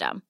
system.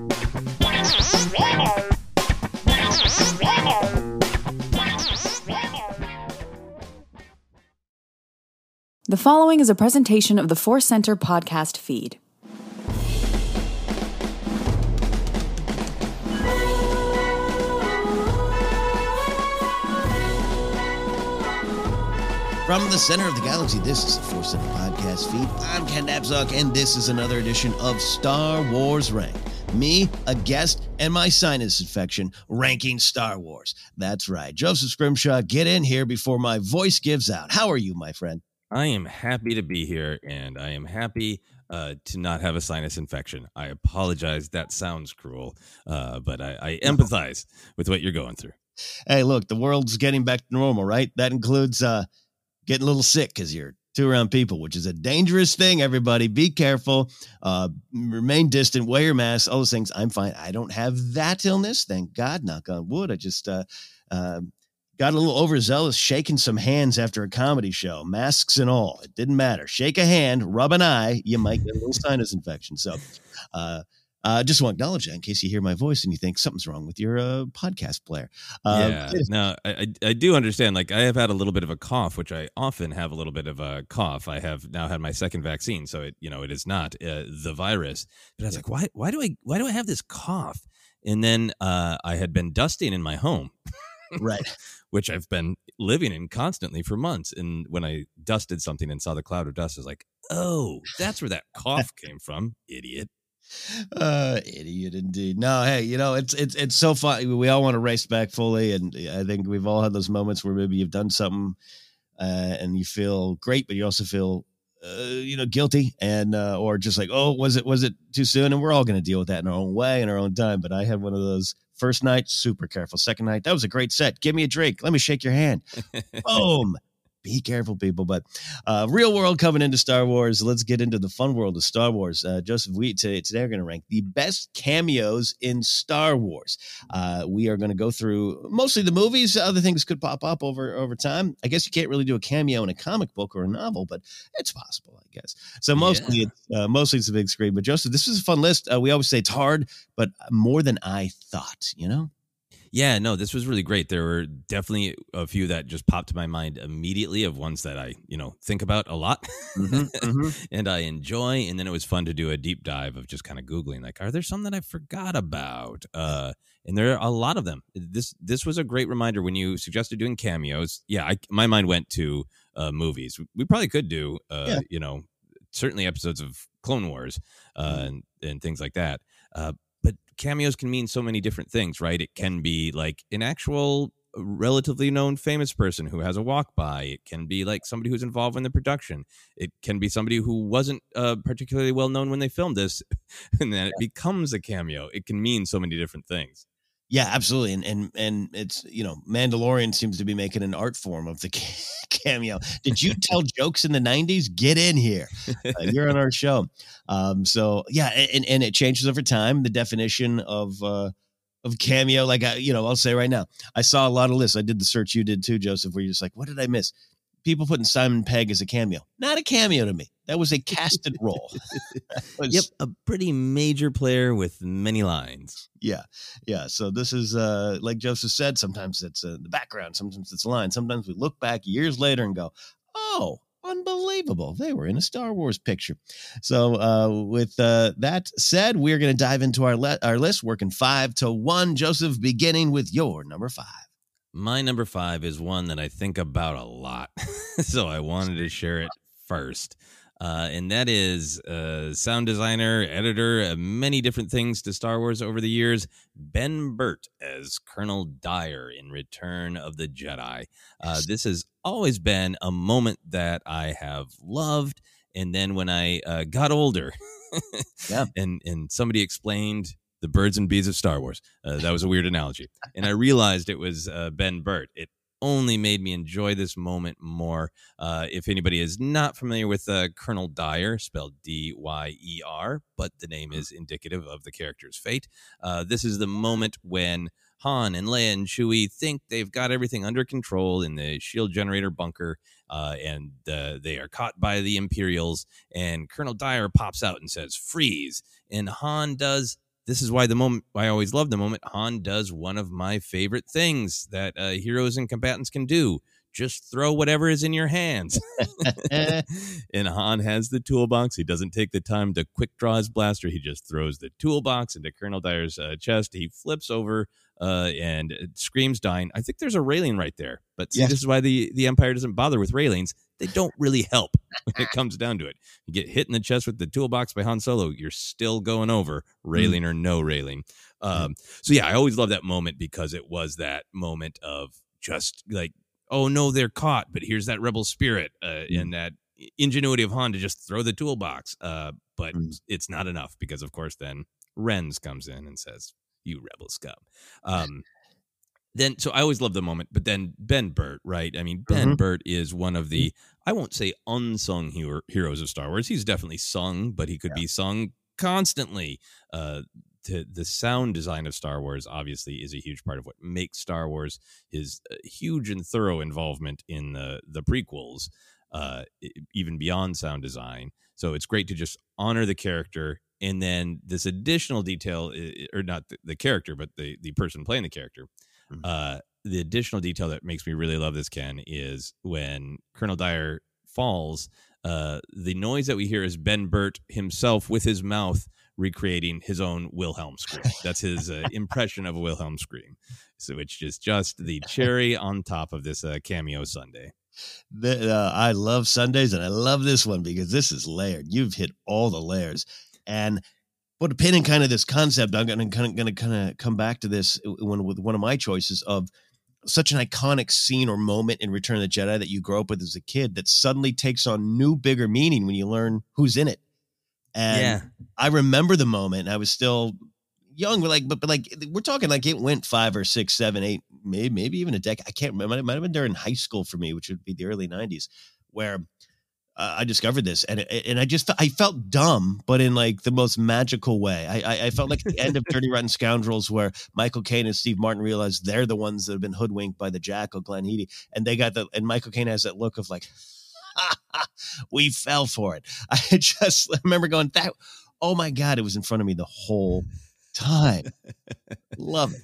The following is a presentation of the Force Center podcast feed. From the center of the galaxy, this is the Force Center podcast feed. I'm Ken Napzok, and this is another edition of Star Wars Rank. Me, a guest, and my sinus infection ranking Star Wars. That's right. Joseph Scrimshaw, get in here before my voice gives out. How are you, my friend? I am happy to be here, and I am happy uh, to not have a sinus infection. I apologize. That sounds cruel, uh, but I, I empathize with what you're going through. Hey, look, the world's getting back to normal, right? That includes uh, getting a little sick because you're two around people, which is a dangerous thing. Everybody, be careful, uh, remain distant, wear your mask, all those things. I'm fine. I don't have that illness, thank God. Knock on wood. I just uh, uh, got a little overzealous shaking some hands after a comedy show, masks and all. It didn't matter. Shake a hand, rub an eye, you might get a little sinus infection. So, uh, uh, just want to acknowledge that in case you hear my voice and you think something's wrong with your uh, podcast player. Uh, yeah, no, I, I do understand. Like, I have had a little bit of a cough, which I often have a little bit of a cough. I have now had my second vaccine, so it you know it is not uh, the virus. But I was like, why why do I why do I have this cough? And then uh, I had been dusting in my home, right, which I've been living in constantly for months. And when I dusted something and saw the cloud of dust, I was like, oh, that's where that cough came from, idiot. Uh, idiot indeed. No, hey, you know it's it's it's so fun. We all want to race back fully, and I think we've all had those moments where maybe you've done something uh, and you feel great, but you also feel uh, you know guilty and uh, or just like oh was it was it too soon? And we're all going to deal with that in our own way in our own time. But I had one of those first night, super careful. Second night, that was a great set. Give me a drink. Let me shake your hand. Boom be careful, people. But uh, real world coming into Star Wars. Let's get into the fun world of Star Wars. Uh, Joseph, we today, today are going to rank the best cameos in Star Wars. Uh, we are going to go through mostly the movies. Other things could pop up over over time. I guess you can't really do a cameo in a comic book or a novel, but it's possible, I guess. So mostly, yeah. it's uh, mostly it's a big screen. But Joseph, this is a fun list. Uh, we always say it's hard, but more than I thought. You know. Yeah, no, this was really great. There were definitely a few that just popped to my mind immediately of ones that I, you know, think about a lot mm-hmm, mm-hmm. and I enjoy. And then it was fun to do a deep dive of just kind of Googling, like, are there some that I forgot about? Uh, and there are a lot of them. This this was a great reminder when you suggested doing cameos. Yeah, I, my mind went to uh, movies. We probably could do, uh, yeah. you know, certainly episodes of Clone Wars uh, mm-hmm. and, and things like that. Uh, cameos can mean so many different things, right? It can be like an actual relatively known famous person who has a walk by. It can be like somebody who's involved in the production. It can be somebody who wasn't uh, particularly well known when they filmed this, and then it becomes a cameo. It can mean so many different things. Yeah, absolutely, and and and it's you know Mandalorian seems to be making an art form of the cameo. Did you tell jokes in the '90s? Get in here, uh, you're on our show. Um, so yeah, and and it changes over time. The definition of uh, of cameo, like I, you know, I'll say right now, I saw a lot of lists. I did the search you did too, Joseph, where you're just like, what did I miss? People putting Simon Pegg as a cameo. Not a cameo to me. That was a casted role. was, yep, a pretty major player with many lines. Yeah, yeah. So this is uh, like Joseph said. Sometimes it's uh, the background. Sometimes it's a line. Sometimes we look back years later and go, "Oh, unbelievable! They were in a Star Wars picture." So uh, with uh, that said, we're going to dive into our le- our list, working five to one. Joseph, beginning with your number five. My number five is one that I think about a lot. so I wanted to share it first. Uh, and that is uh, sound designer, editor, uh, many different things to Star Wars over the years. Ben Burtt as Colonel Dyer in Return of the Jedi. Uh, this has always been a moment that I have loved. And then when I uh, got older, yeah. and and somebody explained the birds and bees of Star Wars. Uh, that was a weird analogy. And I realized it was uh, Ben Burtt. It only made me enjoy this moment more. Uh, if anybody is not familiar with uh, Colonel Dyer, spelled D Y E R, but the name is indicative of the character's fate, uh, this is the moment when Han and Leia and Chewie think they've got everything under control in the shield generator bunker, uh, and uh, they are caught by the Imperials. And Colonel Dyer pops out and says, "Freeze!" And Han does this is why the moment I always love the moment Han does one of my favorite things that uh, heroes and combatants can do. Just throw whatever is in your hands. and Han has the toolbox. He doesn't take the time to quick draw his blaster. He just throws the toolbox into Colonel Dyer's uh, chest. He flips over uh, and screams, dying. I think there's a railing right there. But see, yes. this is why the, the Empire doesn't bother with railings they don't really help when it comes down to it. You get hit in the chest with the toolbox by Han Solo, you're still going over, railing mm. or no railing. Um, so yeah, I always love that moment because it was that moment of just like, oh no, they're caught, but here's that rebel spirit uh, mm. and that ingenuity of Han to just throw the toolbox. Uh, but mm. it's not enough because, of course, then Renz comes in and says, "You rebel scum." Um, then so I always love the moment, but then Ben Burtt, right? I mean, Ben mm-hmm. Burtt is one of the I won't say unsung hero, heroes of Star Wars. He's definitely sung, but he could yeah. be sung constantly. Uh, the the sound design of Star Wars obviously is a huge part of what makes Star Wars his uh, huge and thorough involvement in the the prequels, uh, even beyond sound design. So it's great to just honor the character, and then this additional detail, or not the, the character, but the the person playing the character. Mm-hmm. Uh, the additional detail that makes me really love this Ken is when Colonel Dyer falls. Uh, the noise that we hear is Ben Burtt himself with his mouth recreating his own Wilhelm scream. That's his uh, impression of a Wilhelm scream. So which is just the cherry on top of this uh, cameo sundae. The, uh, I love sundaes and I love this one because this is layered. You've hit all the layers. And put a pin in kind of this concept. I'm going to kind of going to kind of come back to this uh, when, with one of my choices of such an iconic scene or moment in Return of the Jedi that you grow up with as a kid that suddenly takes on new, bigger meaning when you learn who's in it. And yeah. I remember the moment. I was still young, but like, but, but like, we're talking like it went five or six, seven, eight, maybe, maybe even a decade. I can't remember. It might have been during high school for me, which would be the early '90s, where I discovered this, and and I just I felt dumb, but in like the most magical way. I I, I felt like the end of Dirty Rotten Scoundrels, where Michael Caine and Steve Martin realized they're the ones that have been hoodwinked by the jackal Glenne Headly, and they got the and Michael Caine has that look of like we fell for it. I just remember going, that, oh my God, it was in front of me the whole time. Love it.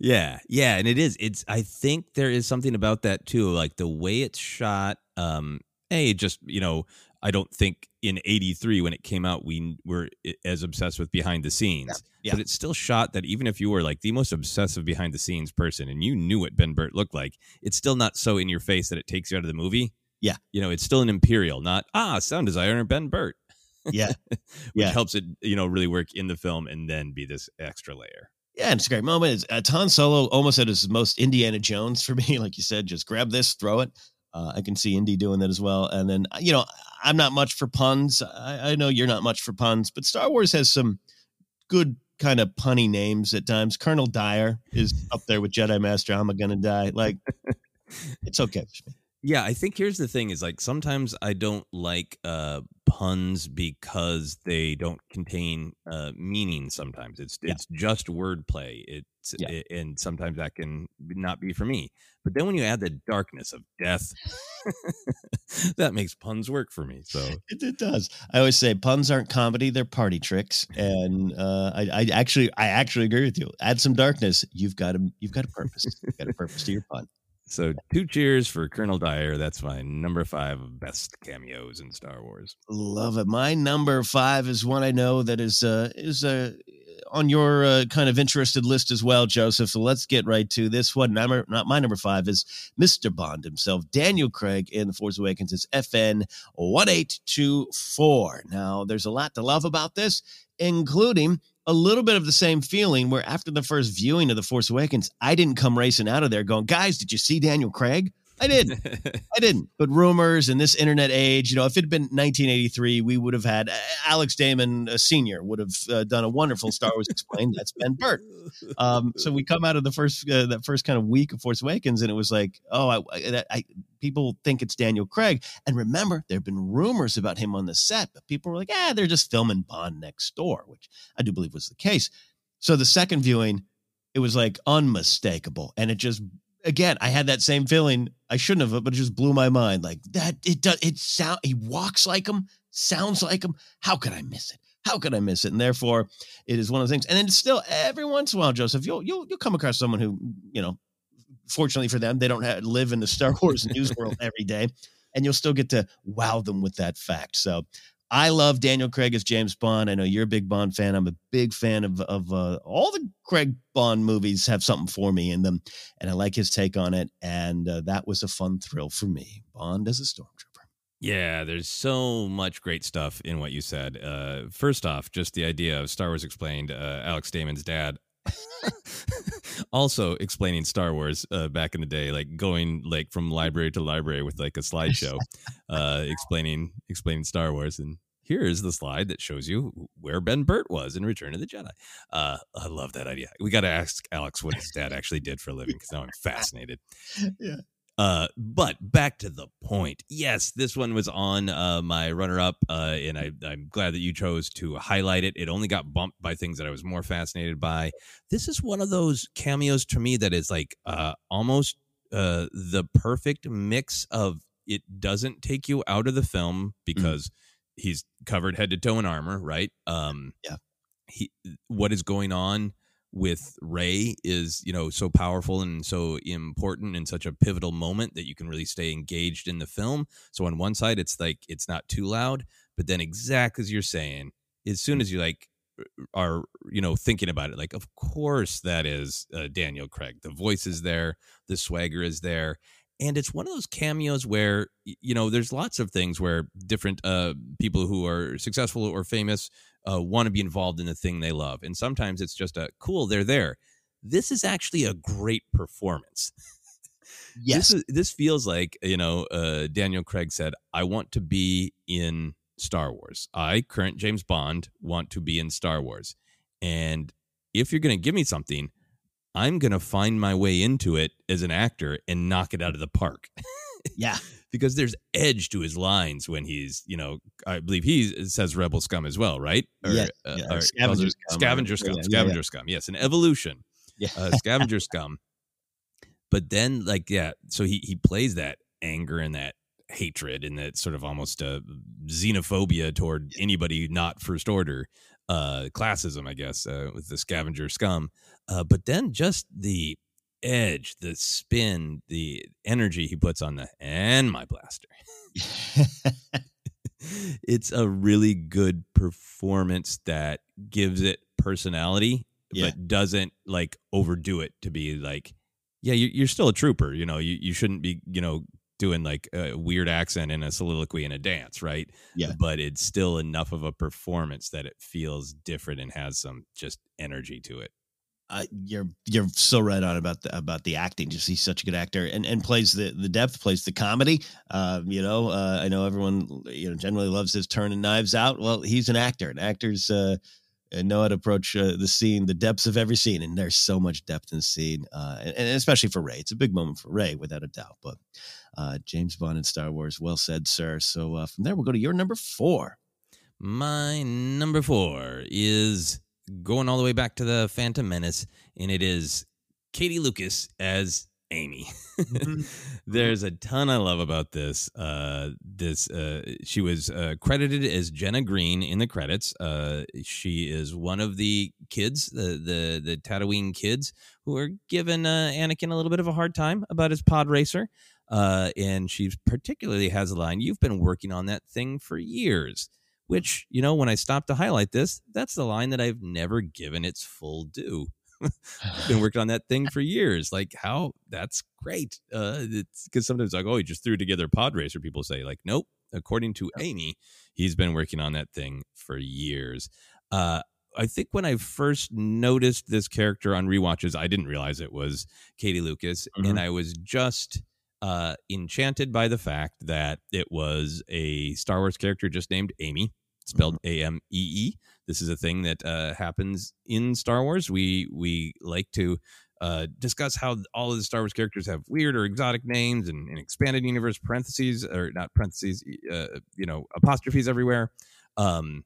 Yeah, yeah, and it is. It's. I think there is something about that too, like the way it's shot. Um, hey, just you know, I don't think in '83 when it came out we were as obsessed with behind the scenes. Yeah, yeah. But it's still shot that even if you were like the most obsessive behind the scenes person and you knew what Ben Burtt looked like, it's still not so in your face that it takes you out of the movie. Yeah. You know, it's still an Imperial, not, ah, sound designer Ben Burtt. Yeah. Which yeah. helps it, you know, really work in the film and then be this extra layer. Yeah, and it's a great moment. It's, uh, Han Solo almost at his most Indiana Jones for me. Like you said, just grab this, throw it. Uh, I can see Indy doing that as well. And then, you know, I'm not much for puns. I, I know you're not much for puns, but Star Wars has some good kind of punny names at times. Colonel Dyer is up there with Jedi Master. Ima-Gun Di. Like, it's okay yeah, I think here's the thing is like sometimes I don't like uh puns because they don't contain uh meaning sometimes. It's yeah. it's just wordplay. It's yeah. it, and sometimes that can not be for me. But then when you add the darkness of death that makes puns work for me. So it, it, does. I always say puns aren't comedy, they're party tricks. And uh I, I actually I actually agree with you. Add some darkness, you've got a you've got a purpose. you've got a purpose to your pun. So two cheers for Colonel Dyer. That's my number five best cameos in Star Wars. Love it. My number five is one I know that is uh, is uh, on your uh, kind of interested list as well, Joseph. So let's get right to this one. Number, not my number five is Mr. Bond himself, Daniel Craig in The Force Awakens. It's FN one eight two four. Now, there's a lot to love about this, including a little bit of the same feeling where after the first viewing of The Force Awakens, I didn't come racing out of there going, guys, did you see Daniel Craig? I didn't. I didn't. But rumors in this internet age, you know, if it had been 1983, we would have had uh, Alex Damon, a uh, senior, would have uh, done a wonderful Star Wars Explained. That's Ben Burtt. Um, so we come out of the first uh, that first kind of week of Force Awakens, and it was like, oh, I, I, I people think it's Daniel Craig. And remember, there have been rumors about him on the set, but people were like, ah, they're just filming Bond next door, which I do believe was the case. So the second viewing, it was like unmistakable, and it just again, I had that same feeling. I shouldn't have, but it just blew my mind. Like that, it does. It sound. He walks like him, sounds like him. How could I miss it? How could I miss it? And therefore, it is one of the things. And then still, every once in a while, Joseph, you'll you'll you'll come across someone who you know. Fortunately for them, they don't have, live in the Star Wars news world every day, and you'll still get to wow them with that fact. So I love Daniel Craig as James Bond. I know you're a big Bond fan. I'm a big fan of of uh, all the Craig Bond movies. Have something for me in them, and I like his take on it. And uh, that was a fun thrill for me. Bond as a stormtrooper. Yeah, there's so much great stuff in what you said. Uh, first off, just the idea of Star Wars Explained. Uh, Alex Damon's dad also explaining Star Wars uh, back in the day, like going like from library to library with like a slideshow, uh, explaining explaining Star Wars. And here is the slide that shows you where Ben Burtt was in Return of the Jedi. Uh, I love that idea. We got to ask Alex what his dad actually did for a living because now I'm fascinated. Yeah. Uh, but back to the point. Yes, this one was on uh, my runner-up, uh, and I, I'm glad that you chose to highlight it. It only got bumped by things that I was more fascinated by. This is one of those cameos to me that is like uh, almost uh, the perfect mix of it doesn't take you out of the film because mm. he's covered head to toe in armor, right? Um, yeah. He, what is going on with Rey is, you know, so powerful and so important in such a pivotal moment that you can really stay engaged in the film. So on one side, it's like it's not too loud, but then exactly as you're saying, as soon as you like are you know thinking about it like of course that is uh, daniel craig the voice is there the swagger is there and it's one of those cameos where you know there's lots of things where different uh, people who are successful or famous uh, want to be involved in the thing they love. And sometimes it's just a cool, they're there. This is actually a great performance. Yes. This, is, this feels like, you know, uh, Daniel Craig said, I want to be in Star Wars. I, current James Bond, want to be in Star Wars. And if you're going to give me something, I'm going to find my way into it as an actor and knock it out of the park. yeah. because there's edge to his lines when he's, you know, I believe he says rebel scum as well, right? Or, yeah. Uh, yeah. Or scavenger scum. Scavenger scum. Yeah, scavenger yeah, scum. Yes. An evolution. Yeah. Uh, scavenger scum. But then, like, yeah, so he, he plays that anger and that hatred and that sort of almost uh, xenophobia toward anybody not first order uh, classism, I guess, uh, with the scavenger scum. Uh, but then just the edge, the spin, the energy he puts on the and my blaster. it's a really good performance that gives it personality, yeah. but doesn't like overdo it to be like, yeah, you're still a trooper. You know, you, you shouldn't be, you know, doing like a weird accent in a soliloquy and a dance, right? Yeah. But it's still enough of a performance that it feels different and has some just energy to it. Uh, you're you're so right on about the about the acting. Just he's such a good actor, and and plays the the depth, plays the comedy. Uh, you know, uh, I know everyone you know generally loves his turn turning knives out. Well, he's an actor, and actors uh, know how to approach uh, the scene, the depths of every scene, and there's so much depth in the scene, uh, and, and, especially for Rey, it's a big moment for Rey, without a doubt. But uh, James Bond in Star Wars. Well said, sir. So uh, from there, we'll go to your number four. My number four is going all the way back to the Phantom Menace, and it is Katie Lucas as Amee. Mm-hmm. There's a ton I love about this. Uh, this uh, she was uh, credited as Jenna Green in the credits. Uh, she is one of the kids, the the the Tatooine kids, who are giving uh, Anakin a little bit of a hard time about his pod racer. Uh, and she particularly has a line, You've been working on that thing for years, which, you know, when I stopped to highlight this, that's the line that I've never given its full due. I've been working on that thing for years. Like how that's great. Uh, it's because sometimes like, oh, he just threw together pod racer. People say like, nope. According to Amee, he's been working on that thing for years. Uh, I think when I first noticed this character on rewatches, I didn't realize it was Katie Lucas, mm-hmm. and I was just uh, enchanted by the fact that it was a Star Wars character just named Amee, spelled mm-hmm. A M E E. This is a thing that uh, happens in Star Wars. We we like to uh, discuss how all of the Star Wars characters have weird or exotic names and, and expanded universe parentheses or not parentheses, uh, you know, apostrophes everywhere. Um,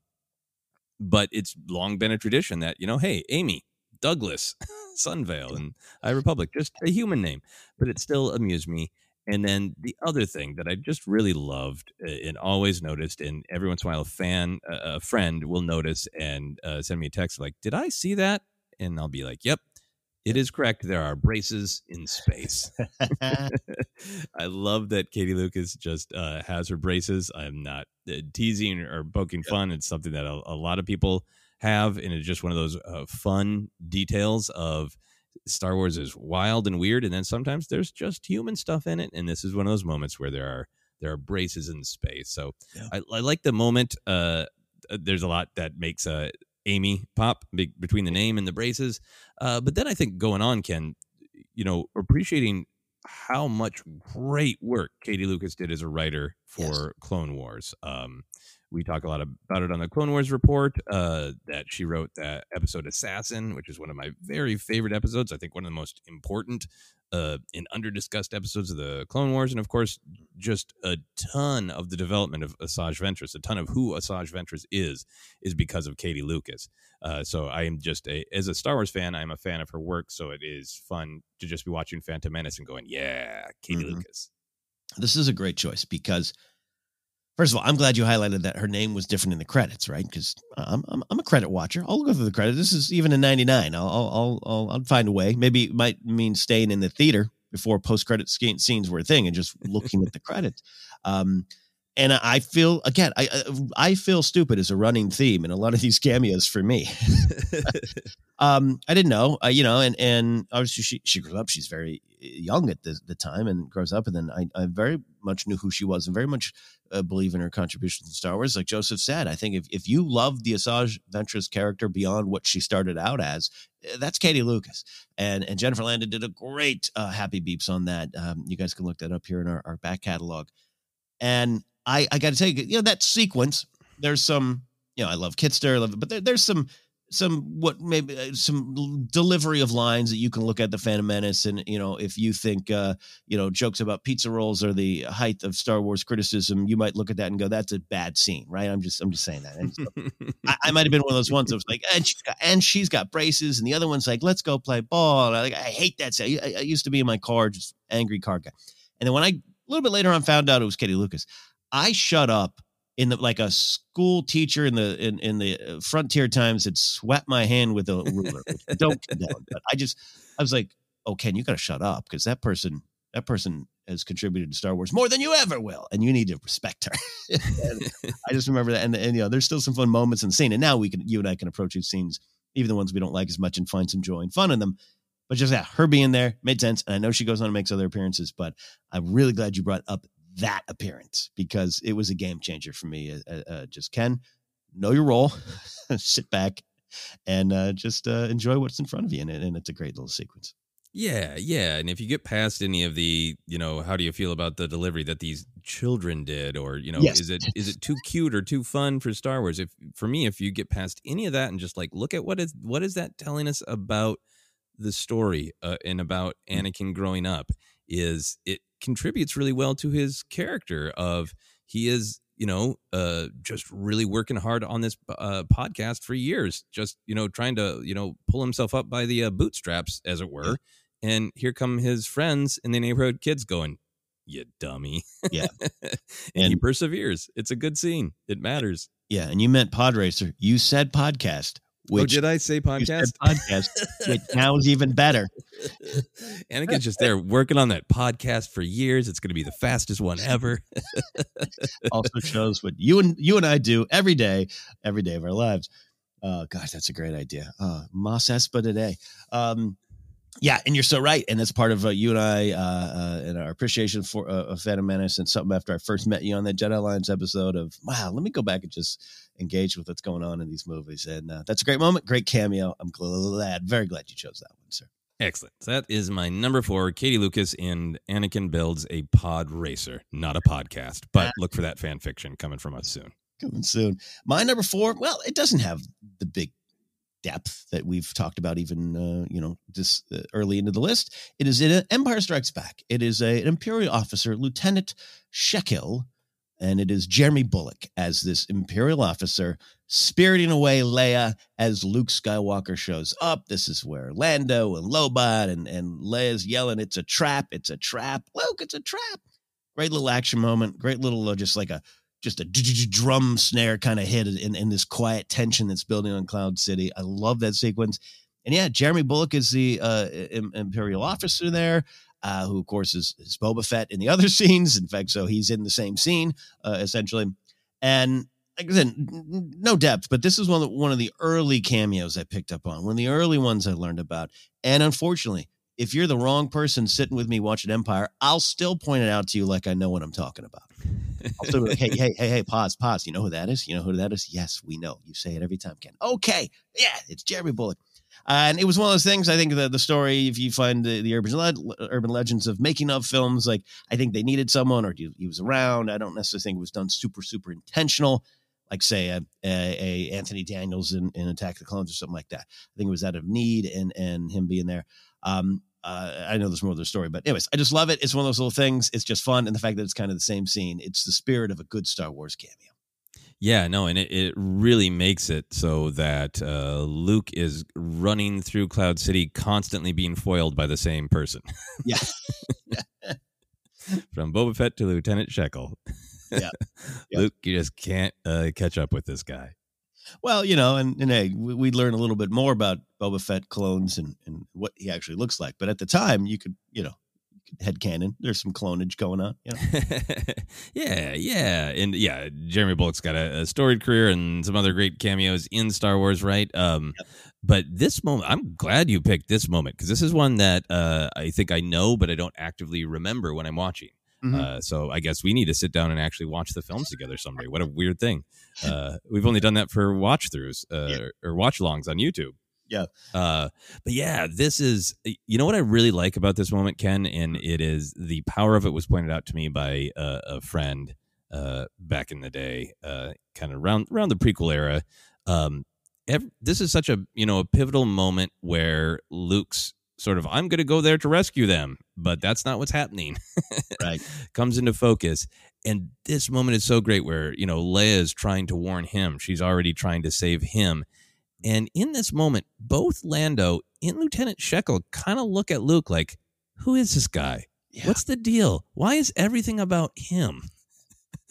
but it's long been a tradition that you know, hey, Amee, Douglas, Sunvale, and I Republic, just a human name, but it still amused me. And then the other thing that I just really loved uh, and always noticed, and every once in a while a fan, a friend will notice and uh, send me a text like, "Did I see that?" And I'll be like, "Yep, it is correct. There are braces in space." I love that Katie Lucas just uh, has her braces. I'm not uh, teasing or poking fun. It's something that a, a, lot of people have, and it's just one of those uh, fun details of Star Wars is wild and weird, and then sometimes there's just human stuff in it, and this is one of those moments where there are there are braces in space. So yeah. I, I, like the moment. Uh, uh, there's a lot that makes uh, Amee pop be- between the name and the braces, uh, but then I think going on, Ken, you know, appreciating how much great work Katie Lucas did as a writer for yes. Clone Wars. Um, we talk a lot about it on the Clone Wars report. Uh, that she wrote that episode "Assassin," which is one of my very favorite episodes. I think one of the most important uh, in under-discussed episodes of the Clone Wars, and of course, just a ton of the development of Asajj Ventress, a ton of who Asajj Ventress is, is because of Katie Lucas. Uh, so I am just a, as a Star Wars fan, I'm a fan of her work. So it is fun to just be watching Phantom Menace and going, yeah, Katie mm-hmm. Lucas. This is a great choice because First of all, I'm glad you highlighted that her name was different in the credits, right? Because I'm, I'm, I'm a credit watcher. I'll go through the credits. This is even in '99. I'll I'll I'll I'll find a way. Maybe it might mean staying in the theater before post credit scenes were a thing and just looking at the credits. Um, and I feel again, I I feel stupid as a running theme in a lot of these cameos for me. um, I didn't know, uh, you know, and and obviously she she grew up. She's very young at the, the time and grows up, and then I, I very much knew who she was and very much uh, believe in her contributions to Star Wars. Like Joseph said, I think if if you love the Asajj Ventress character beyond what she started out as, eh, that's Katie Lucas, and and Jennifer Landa did a great uh, happy beeps on that. Um, you guys can look that up here in our, our back catalog, and I I got to tell you, you know that sequence. There's some, you know, I love Kitster, I love it, but there, there's some some what maybe uh, some delivery of lines that you can look at the Phantom Menace, and you know if you think uh, you know jokes about pizza rolls are the height of Star Wars criticism, you might look at that and go, "That's a bad scene," right? I'm just I'm just saying that. And so, I, I might have been one of those ones that was like, and she's got and she's got braces, and the other one's like, "Let's go play ball." And I like I hate that scene. I, I used to be in my car, just angry car guy, and then when I a little bit later on found out it was Katie Lucas, I shut up in the like a school teacher in the in, in the uh, frontier times had swept my hand with a ruler. don't but I just I was like, oh Ken, you got to shut up because that person that person has contributed to Star Wars more than you ever will, and you need to respect her. I just remember that, and, and you know, there's still some fun moments in the scene, and now we can you and I can approach these scenes, even the ones we don't like as much, and find some joy and fun in them. But just yeah, her being there made sense, and I know she goes on and makes other appearances, but I'm really glad you brought up that appearance because it was a game changer for me. Uh, uh, uh just Ken, know your role, sit back, and uh, just uh, enjoy what's in front of you, and, and it's a great little sequence. Yeah, yeah. And if you get past any of the, you know, how do you feel about the delivery that these children did, or you know, yes. is it is it too cute or too fun for Star Wars? If for me, if you get past any of that and just like look at what is what is that telling us about the story uh, and about mm. Anakin growing up, is it contributes really well to his character of he is you know uh just really working hard on this uh podcast for years just you know trying to you know pull himself up by the uh, bootstraps as it were. And here come his friends in the neighborhood kids going you dummy. Yeah. And, and he perseveres. It's a good scene. It matters. Yeah and you meant pod racer you said podcast which oh, did I say podcast? podcast, which now is even better. Anakin's just there working on that podcast for years. It's going to be the fastest one ever. also shows what you and you and I do every day, every day of our lives. Oh gosh, that's a great idea. Uh, Mos Espa today. Um, yeah, and you're so right, and that's part of uh, you and I uh, uh, and our appreciation for uh, Phantom Menace, and something after I first met you on that Jedi Alliance episode of wow, let me go back and just engage with what's going on in these movies, and uh, that's a great moment, great cameo. I'm glad, very glad you chose that one, sir. Excellent. That is my number four. Katie Lucas and Anakin builds a pod racer, not a podcast, but look for that fan fiction coming from us soon. Coming soon. My number four. Well, it doesn't have the big depth that we've talked about even uh, you know this uh, early into the list. It is in empire strikes back. It is a, an imperial officer lieutenant sheckil and it is jeremy Bulloch as this imperial officer spiriting away leia as luke skywalker shows up. This is where lando and lobot and, and leia's yelling it's a trap it's a trap luke it's a trap! Great little action moment great little uh, just like a just a drum snare kind of hit in, in this quiet tension that's building on Cloud City. I love that sequence. And yeah, Jeremy Bulloch is the uh, Imperial officer there, uh, who of course is, is Boba Fett in the other scenes. In fact, so he's in the same scene uh, essentially. And like I said, no depth, but this is one of the, one of the early cameos I picked up on, one of the early ones I learned about. And unfortunately, if you're the wrong person sitting with me watching Empire, I'll still point it out to you like I know what I'm talking about. Like, hey, hey, hey, hey, pause, pause. You know who that is? You know who that is? Yes, we know. You say it every time, Ken. Okay. Yeah, it's Jeremy Bulloch. Uh, and it was one of those things. I think the the story, if you find the, the urban le- urban legends of making of films, like I think they needed someone, or he was around. I don't necessarily think it was done super super intentional, like say a, a, a Anthony Daniels in, in Attack of the Clones or something like that. I think it was out of need and and him being there. Um, Uh, I know there's more to the story, but anyways, I just love it. It's one of those little things. It's just fun, and the fact that it's kind of the same scene. It's the spirit of a good Star Wars cameo. Yeah, no, and it, it really makes it so that uh, Luke is running through Cloud City, constantly being foiled by the same person. Yeah. From Boba Fett to Lieutenant Sheckil. Yeah. Yeah. Luke, you just can't uh, catch up with this guy. Well, you know, and, and hey, we, we learn a little bit more about Boba Fett clones and, and what he actually looks like. But at the time, you could, you know, head canon. There's some clonage going on. You know? yeah, yeah, and yeah, Jeremy Bulloch's got a, a, storied career and some other great cameos in Star Wars, right? Um, yep. But this moment, I'm glad you picked this moment because this is one that uh, I think I know, but I don't actively remember when I'm watching. Mm-hmm. Uh, so I guess we need to sit down and actually watch the films together someday. What a weird thing. Uh, we've only done that for watch throughs uh, yeah. or watch longs on YouTube. Yeah. Uh, but yeah, this is, you know what I really like about this moment, Ken? And it is the power of it was pointed out to me by a, a friend uh, back in the day, uh, kind of around, around the prequel era. Um, every, this is such a, you know, a pivotal moment where Luke's sort of, I'm going to go there to rescue them, but that's not what's happening. right. Comes into focus. And this moment is so great where, you know, Leia is trying to warn him. She's already trying to save him and in this moment, both Lando and Lieutenant Sheckil kind of look at Luke like, who is this guy? Yeah. What's the deal? Why is everything about him?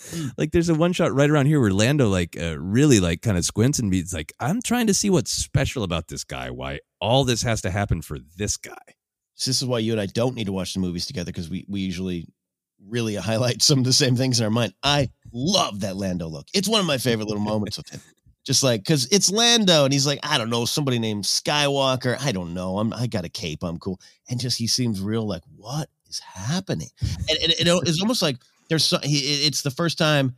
Hmm. like there's a one shot right around here where Lando like uh, really like kind of squints and he's like, I'm trying to see what's special about this guy. Why all this has to happen for this guy. So this is why you and I don't need to watch the movies together because we we usually really highlight some of the same things in our mind. I love that Lando look. It's one of my favorite little moments with him just like because it's Lando, and he's like, I don't know, somebody named Skywalker. I don't know. I'm I got a cape. I'm cool, and just he seems real like, what is happening? And, and, and it's almost like there's so, he, it's the first time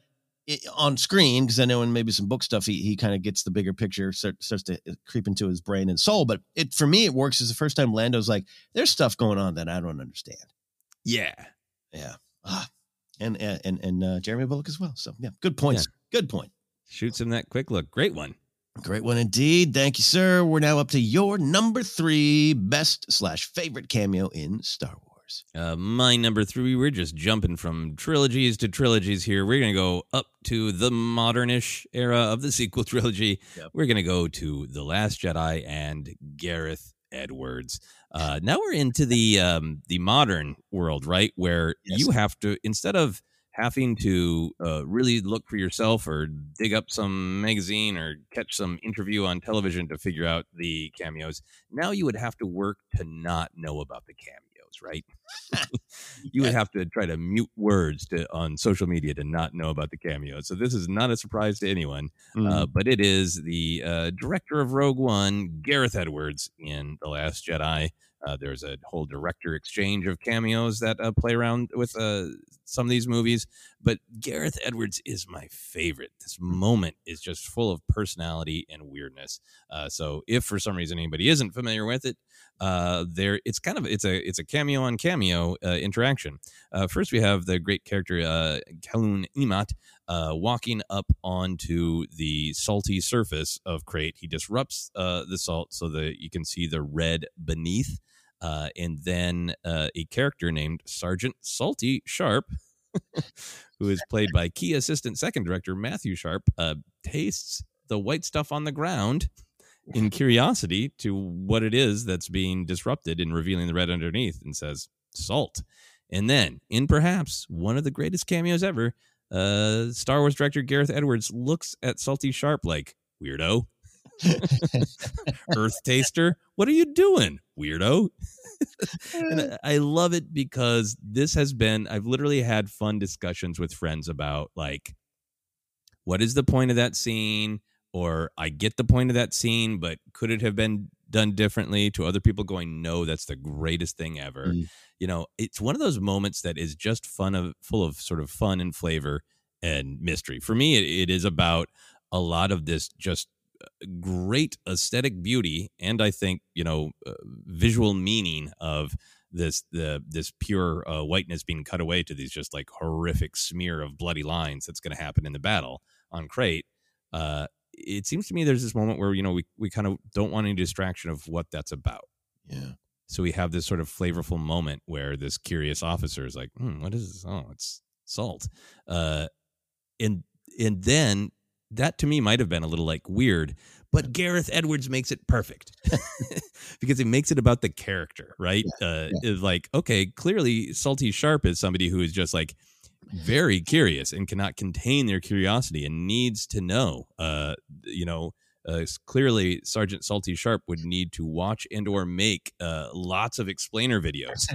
on screen because I know in maybe some book stuff he he kind of gets the bigger picture, start, starts to uh, creep into his brain and soul. But it for me, it works as the first time Lando's like, there's stuff going on that I don't understand. Yeah, yeah, ah. and and and uh, Jeremy Bulloch as well. So yeah, good points. Yeah. Good point shoots him that quick look. Great one. Great one indeed. Thank you, sir. We're now up to your number three best slash favorite cameo in Star Wars. Uh, my number three. We're just jumping from trilogies to trilogies here. We're gonna go up to the modernish era of the sequel trilogy. Yep. We're gonna go to the Last Jedi and Gareth Edwards. Uh, now we're into the um, the modern world, right? Where yes. you have to instead of having to uh, really look for yourself or dig up some magazine or catch some interview on television to figure out the cameos. Now you would have to work to not know about the cameos, right? You would have to try to mute words to on social media to not know about the cameo. So this is not a surprise to anyone, mm. uh, but it is the uh, director of Rogue One, Gareth Edwards, in The Last Jedi. Uh, there's a whole director exchange of cameos that uh, play around with uh, some of these movies, but Gareth Edwards is my favorite. This moment is just full of personality and weirdness. Uh, so, if for some reason anybody isn't familiar with it, uh, there it's kind of it's a it's a cameo on cameo uh, interaction. first, we have the great character uh, Kalun Imat walking up onto the salty surface of Crait. He disrupts the salt so that you can see the red beneath. Uh, and then uh, a character named Sergeant Salty Sharp, who is played by key assistant second director Matthew Sharp, uh, tastes the white stuff on the ground in curiosity to what it is that's being disrupted and revealing the red underneath and says, Salt. And then, in perhaps one of the greatest cameos ever, uh, Star Wars director Gareth Edwards looks at Salty Sharp like, Weirdo. Earth taster, what are you doing, weirdo? and I love it because this has been, I've literally had fun discussions with friends about like, what is the point of that scene? Or I get the point of that scene, but could it have been done differently to other people going, no, that's the greatest thing ever. Mm. You know, it's one of those moments that is just fun of full of sort of fun and flavor and mystery. For me, it, it is about a lot of this just great aesthetic beauty and I think you know uh, visual meaning of this the this pure uh, whiteness being cut away to these just like horrific smear of bloody lines that's going to happen in the battle on Crait. Uh, it seems to me there's this moment where you know we we kind of don't want any distraction of what that's about. Yeah. So we have this sort of flavorful moment where this curious officer is like, hmm, "What is this? Oh, it's salt." Uh, and and then that to me might have been a little like weird, but Gareth Edwards makes it perfect because he makes it about the character, right? Yeah, uh, yeah. Is like, okay, clearly Salty Sharp is somebody who is just like very curious and cannot contain their curiosity and needs to know. Uh, you know, uh, clearly Sergeant Salty Sharp would need to watch and or make uh, lots of explainer videos.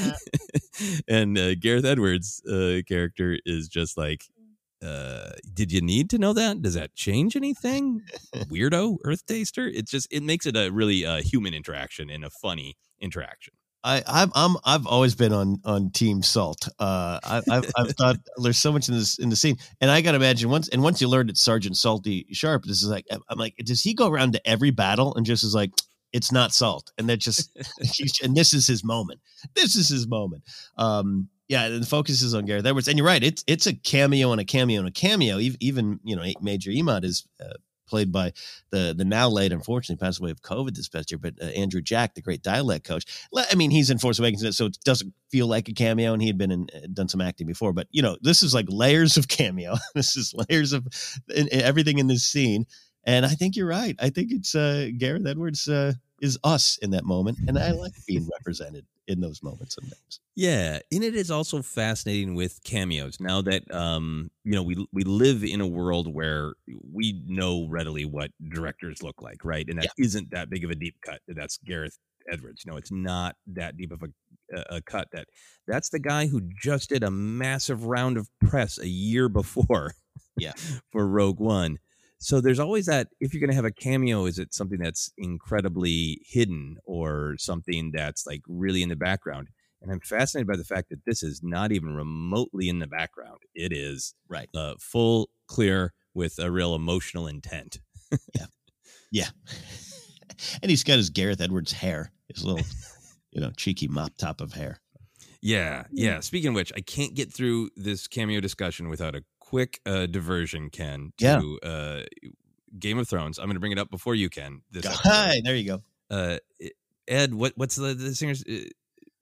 and uh, Gareth Edwards' uh, character is just like, uh, did you need to know that? Does that change anything? Weirdo Earth Taster. It's just it makes it a really uh, human interaction and a funny interaction. I, I've I'm I've always been on on Team Salt. Uh, I, I've I've thought there's so much in this in the scene, and I got to imagine once and once you learn it's Sergeant Salty Sharp, this is like I'm like, does he go around to every battle and just is like, it's not salt, and that just and this is his moment. This is his moment. Um, yeah, and the focus is on Gareth Edwards, and you're right. It's it's a cameo and a cameo and a cameo. Even, you know, Major Ematt is uh, played by the the now late, unfortunately passed away of COVID this past year, but uh, Andrew Jack, the great dialect coach. I mean, he's in Force Awakens, so it doesn't feel like a cameo, and he had been in uh, done some acting before. But you know, this is like layers of cameo. this is layers of in, in everything in this scene, and I think you're right. I think it's uh, Gareth Edwards uh, is us in that moment, and I like being represented in those moments sometimes. Yeah, and it is also fascinating with cameos. Now that um, you know, we we live in a world where we know readily what directors look like, right? And that not that big of a deep cut. that That's Gareth Edwards. You know, it's not that deep of a, a a cut. That that's the guy who just did a massive round of press a year before. Yeah. for Rogue One. So there's always that if you're going to have a cameo, is it something that's incredibly hidden or something that's like really in the background? And I'm fascinated by the fact that this is not even remotely in the background. It is right, uh, full, clear, with a real emotional intent. Yeah, yeah. and he's got his Gareth Edwards hair, his little, you know, cheeky mop top of hair. Yeah, yeah. Speaking of which, I can't get through this cameo discussion without a quick uh, diversion, Ken, to uh, Game of Thrones. I'm going to bring it up before you can. This. Hi, there you go. uh, Ed, what what's the, the singer's uh,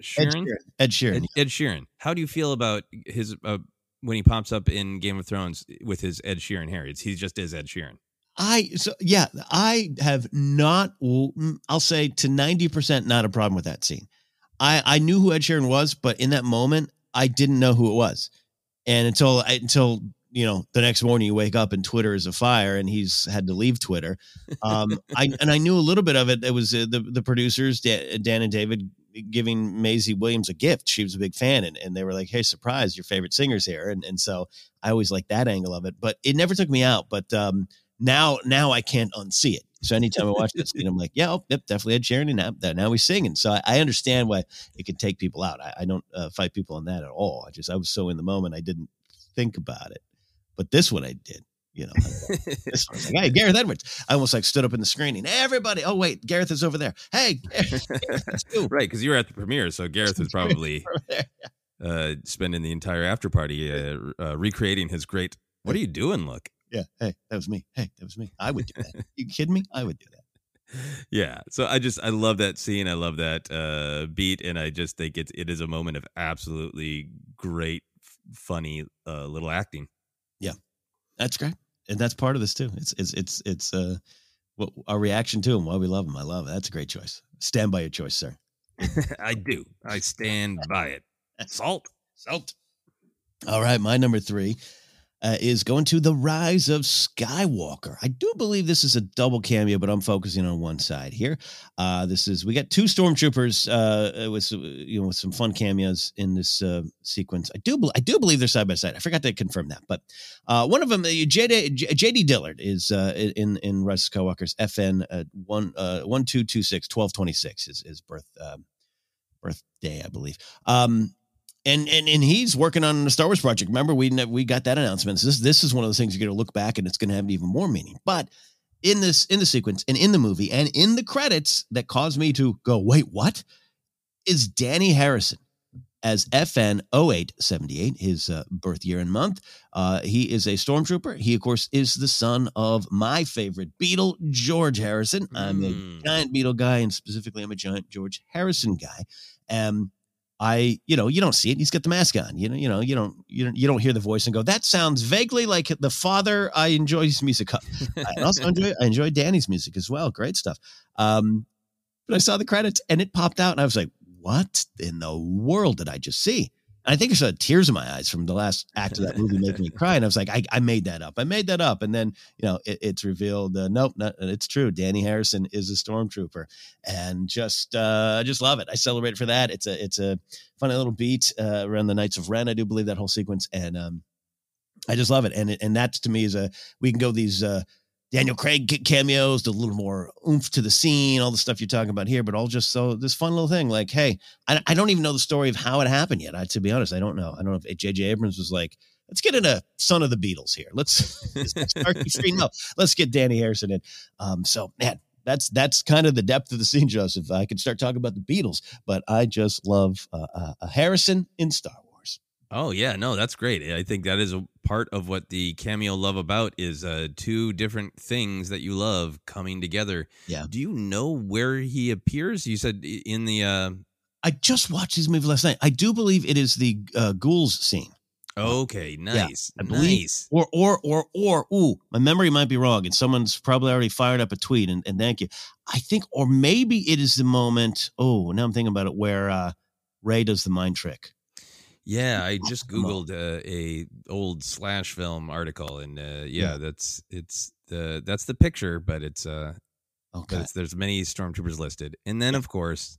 Sheeran? Ed Sheeran. Ed, Ed Sheeran. How do you feel about his uh, when he pops up in Game of Thrones with his Ed Sheeran hair? It's, he just is Ed Sheeran. I so yeah, I have not. I'll say to ninety percent, not a problem with that scene. I I knew who Ed Sheeran was, but in that moment, I didn't know who it was, and until until you know the next morning you wake up and Twitter is afire, and he's had to leave Twitter. Um, I and I knew a little bit of it. It was uh, the the producers Dan, and David giving Maisie Williams a gift. She was a big fan, and, and they were like, "Hey, surprise! Your favorite singer's here." And and so I always like that angle of it, but it never took me out. But um, now now I can't unsee it. So anytime I watch this scene, I'm like, yeah, oh, yep, definitely Ed Sheeran, now, that- now he's singing. So I, I understand why it can take people out. I, I don't uh, fight people on that at all. I just I was so in the moment, I didn't think about it. But this one I did. You know, this one I was like, hey, Gareth Edwards. I almost like stood up in the screening. Everybody, oh wait, Gareth is over there. Hey, right, because you were at the premiere, so Gareth was probably uh, spending the entire after party uh, uh, recreating his great. What are you doing? Look. Yeah. Hey, that was me. Hey, that was me. I would do that. You kidding me? I would do that. yeah so i just i love that scene i love that uh beat and i just think it's it is a moment of absolutely great funny uh little acting that's great, and that's part of this too. It's it's it's it's uh, what our reaction to him, why we love him. I love it. That's a great choice. Stand by your choice, sir. i do i stand by it salt salt All right, my number three uh, is going to the Rise of Skywalker. I do believe this is a double cameo, but I'm focusing on one side here. Uh, this is we got two stormtroopers uh, with some- you know with some fun cameos in this uh, sequence. I do I do believe they're side by side. I forgot to confirm that, but uh, one of them, uh, JD, JD Dillard, is uh, in in Rise of Skywalker's FN uh, one uh, one two two six twelve twenty six is his birth birthday, I believe. Um, and and and he's working on a Star Wars project. Remember, we we got that announcement. So this this is one of those things you're going to look back and it's going to have even more meaning. But in this in the sequence and in the movie and in the credits that caused me to go, wait, what? Is Dhani Harrison as FN0878, his uh, birth year and month. Uh, he is a stormtrooper. He, of course, is the son of my favorite Beatle, George Harrison. I'm a Mm. giant Beatle guy, and specifically, I'm a giant George Harrison guy. Um, I, you know, you don't see it. He's got the mask on. You know, you know, you don't, you don't, you don't hear the voice and go, "That sounds vaguely like the father." I enjoy his music. I also enjoy, I enjoy Dhani's music as well. Great stuff. Um, but I saw the credits and it popped out, and I was like, "What in the world did I just see?" I think I saw tears in my eyes from the last act of that movie making me cry. And I was like, I, I made that up. I made that up. And then, you know, it, it's revealed, uh, nope, not, it's true. Dhani Harrison is a stormtrooper and just, uh, I just love it. I celebrate it for that. It's a, it's a funny little beat, uh, around the Knights of Ren. I do believe that whole sequence. And, um, I just love it. And, it, and that to me is a, we can go these, uh, Daniel Craig cameos, the little more oomph to the scene, all the stuff you're talking about here, but all just so this fun little thing. Like, hey, I, I don't even know the story of how it happened yet. I, to be honest, I don't know. I don't know if J.J. Abrams was like, let's get in a son of the Beatles here. Let's, let's start the. No, let's get Dhani Harrison in. Um, so man, that's that's kind of the depth of the scene, Joseph. I could start talking about the Beatles, but I just love uh, uh, Harrison in Star Wars. Oh yeah, no, that's great. I think that is a part of what the cameo love about is uh two different things that you love coming together. Yeah. Do you know where he appears? You said in the uh I just watched this movie last night. I do believe it is the uh, ghouls scene. Okay, nice. I believe- nice. Or or or or ooh, my memory might be wrong, and someone's probably already fired up a tweet. And, and thank you. I think, or maybe it is the moment. Oh, now I'm thinking about it, where uh, Rey does the mind trick. Yeah, I just googled uh, a old slash film article and uh yeah, that's it's the that's the picture, but it's uh but Okay, it's, there's many stormtroopers listed. And then of course,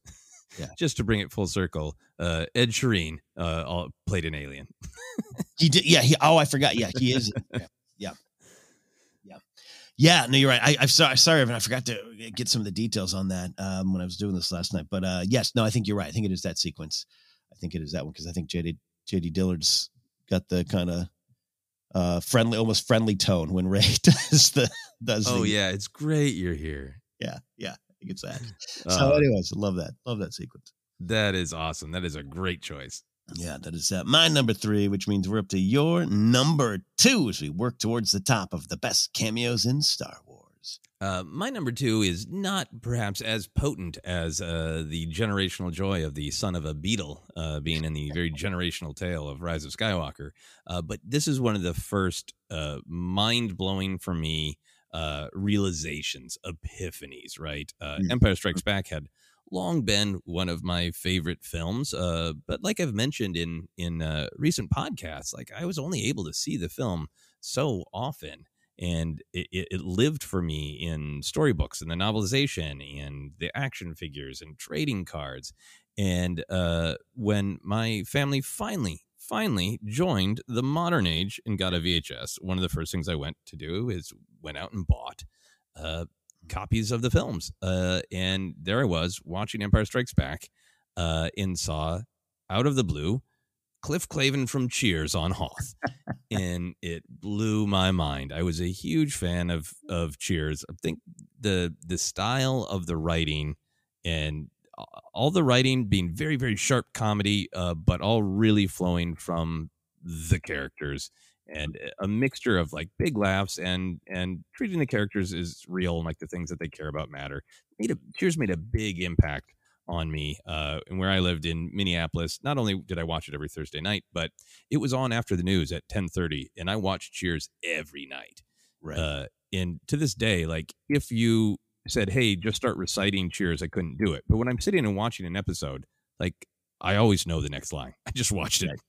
Yeah. just to bring it full circle, uh Ed Sheeran uh all, played an alien. he did. Yeah, he. Oh, I forgot. Yeah, he is. yeah, yeah, yeah. Yeah, no, you're right. I, I'm sorry, sorry, Evan. I forgot to get some of the details on that um, when I was doing this last night. But uh, yes, no, I think you're right. I think it is that sequence. I think it is that one because I think JD JD Dillard's got the kind of uh, friendly, almost friendly tone when Rey does the does. Oh the, yeah, it's great you're here. yeah, yeah. I think it's that. Uh, So, anyways, love that. Love that sequence. that is awesome. That is a great choice. Yeah, that is uh, my number three, which means we're up to your number two as we work towards the top of the best cameos in Star Wars. Uh, my number two is not perhaps as potent as uh, the generational joy of the son of a beetle uh, being in the very generational tale of Rise of Skywalker. Uh, but this is one of the first uh, mind blowing for me uh, realizations, epiphanies, right? Uh, Mm. Empire Strikes Back had long been one of my favorite films. Uh, but like I've mentioned in, in uh, recent podcasts, like I was only able to see the film so often and it, it, lived for me in storybooks and the novelization and the action figures and trading cards. And uh, when my family finally finally joined the modern age and got a vhs one of the first things i went to do is went out and bought uh, copies of the films. Uh, and there i was watching empire strikes back uh, and saw out of the blue cliff clavin from cheers on hoth and it blew my mind. I was a huge fan of of Cheers. I think the the style of the writing and all the writing being very very sharp comedy, uh, but all really flowing from the characters and a mixture of like big laughs and and treating the characters as real and like the things that they care about matter. Made a, Cheers made a big impact on me uh, and where I lived in Minneapolis. Not only did I watch it every Thursday night, but it was on after the news at 10:30 and I watched Cheers every night. Right. Uh, and to this day, like if you said, "Hey, just start reciting Cheers," I couldn't do it. But when I'm sitting and watching an episode, like I always know the next line. I just watched it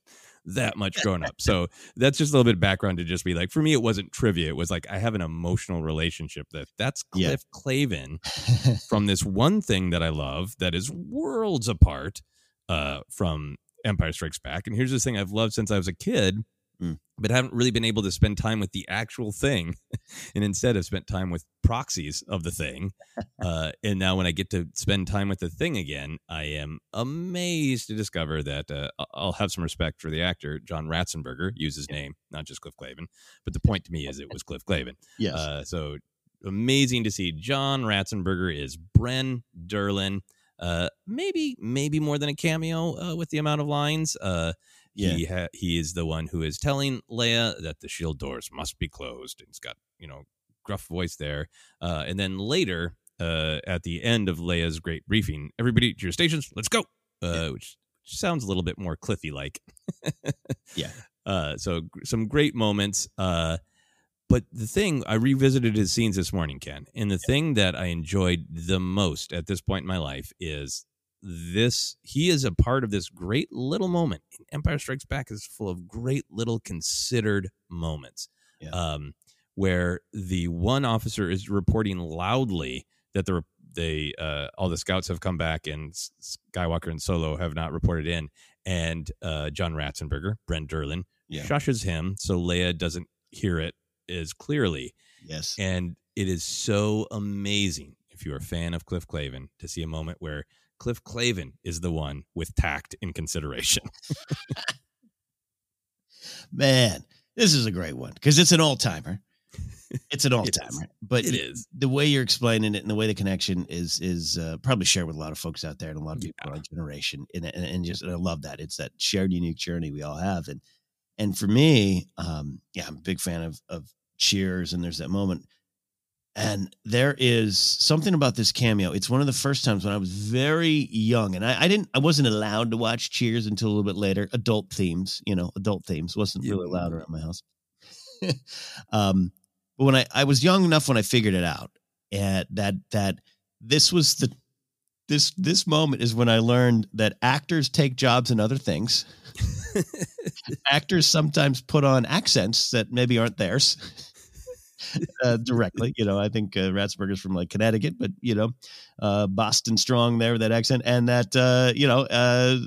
that much growing up. So that's just a little bit of background to just be like, for me, it wasn't trivia. It was like I have an emotional relationship that that's Yeah. Cliff Clavin from this one thing that I love that is worlds apart uh, from Empire Strikes Back. And here's this thing I've loved since I was a kid, Mm. but haven't really been able to spend time with the actual thing, and instead have spent time with proxies of the thing. Uh, and now when I get to spend time with the thing again, I am amazed to discover that uh, I'll have some respect for the actor John Ratzenberger, use his name, not just Cliff Clavin. But the point to me is it was Cliff Clavin. yes. Uh, so amazing to see. John Ratzenberger is Bren Derlin. Uh, maybe maybe more than a cameo uh, with the amount of lines. Uh, Yeah. he ha- he is the one who is telling Leia that the shield doors must be closed. And he's got you know gruff voice there. Uh, and then later, uh, at the end of Leia's great briefing, everybody to your stations, let's go. Uh, which, which sounds a little bit more Cliffy like. Yeah. Uh, so some great moments. Uh, but the thing I revisited his scenes this morning, Ken, and the thing that I enjoyed the most at this point in my life is this. He is a part of this great little moment. Empire Strikes Back is full of great little considered moments, Yeah. um, where the one officer is reporting loudly that the they uh, all the scouts have come back and Skywalker and Solo have not reported in, and uh, John Ratzenberger, Bren Derlin, Yeah. shushes him so Leia doesn't hear it as clearly. Yes. And it is so amazing if you're a fan of Cliff Clavin to see a moment where Cliff Clavin is the one with tact and consideration. Man, this is a great one because it's an all timer. It's an all timer, but It is. the way you're explaining it and the way the connection is is uh, probably shared with a lot of folks out there and a lot of people in our generation. And, and and just and I love that it's that shared unique journey we all have. And and for me, um, yeah, I'm a big fan of of Cheers. And there's that moment. And there is something about this cameo. It's one of the first times when I was very young, and I, I didn't, I wasn't allowed to watch Cheers until a little bit later. Adult themes, you know, adult themes wasn't really allowed around my house. um, but when I, I was young enough when I figured it out, and that that this was the this this moment is when I learned that actors take jobs in other things. actors sometimes put on accents that maybe aren't theirs uh, directly. You know, I think uh, Ratzberger's from like Connecticut, but you know, uh, Boston strong there that accent, and that uh, you know, uh,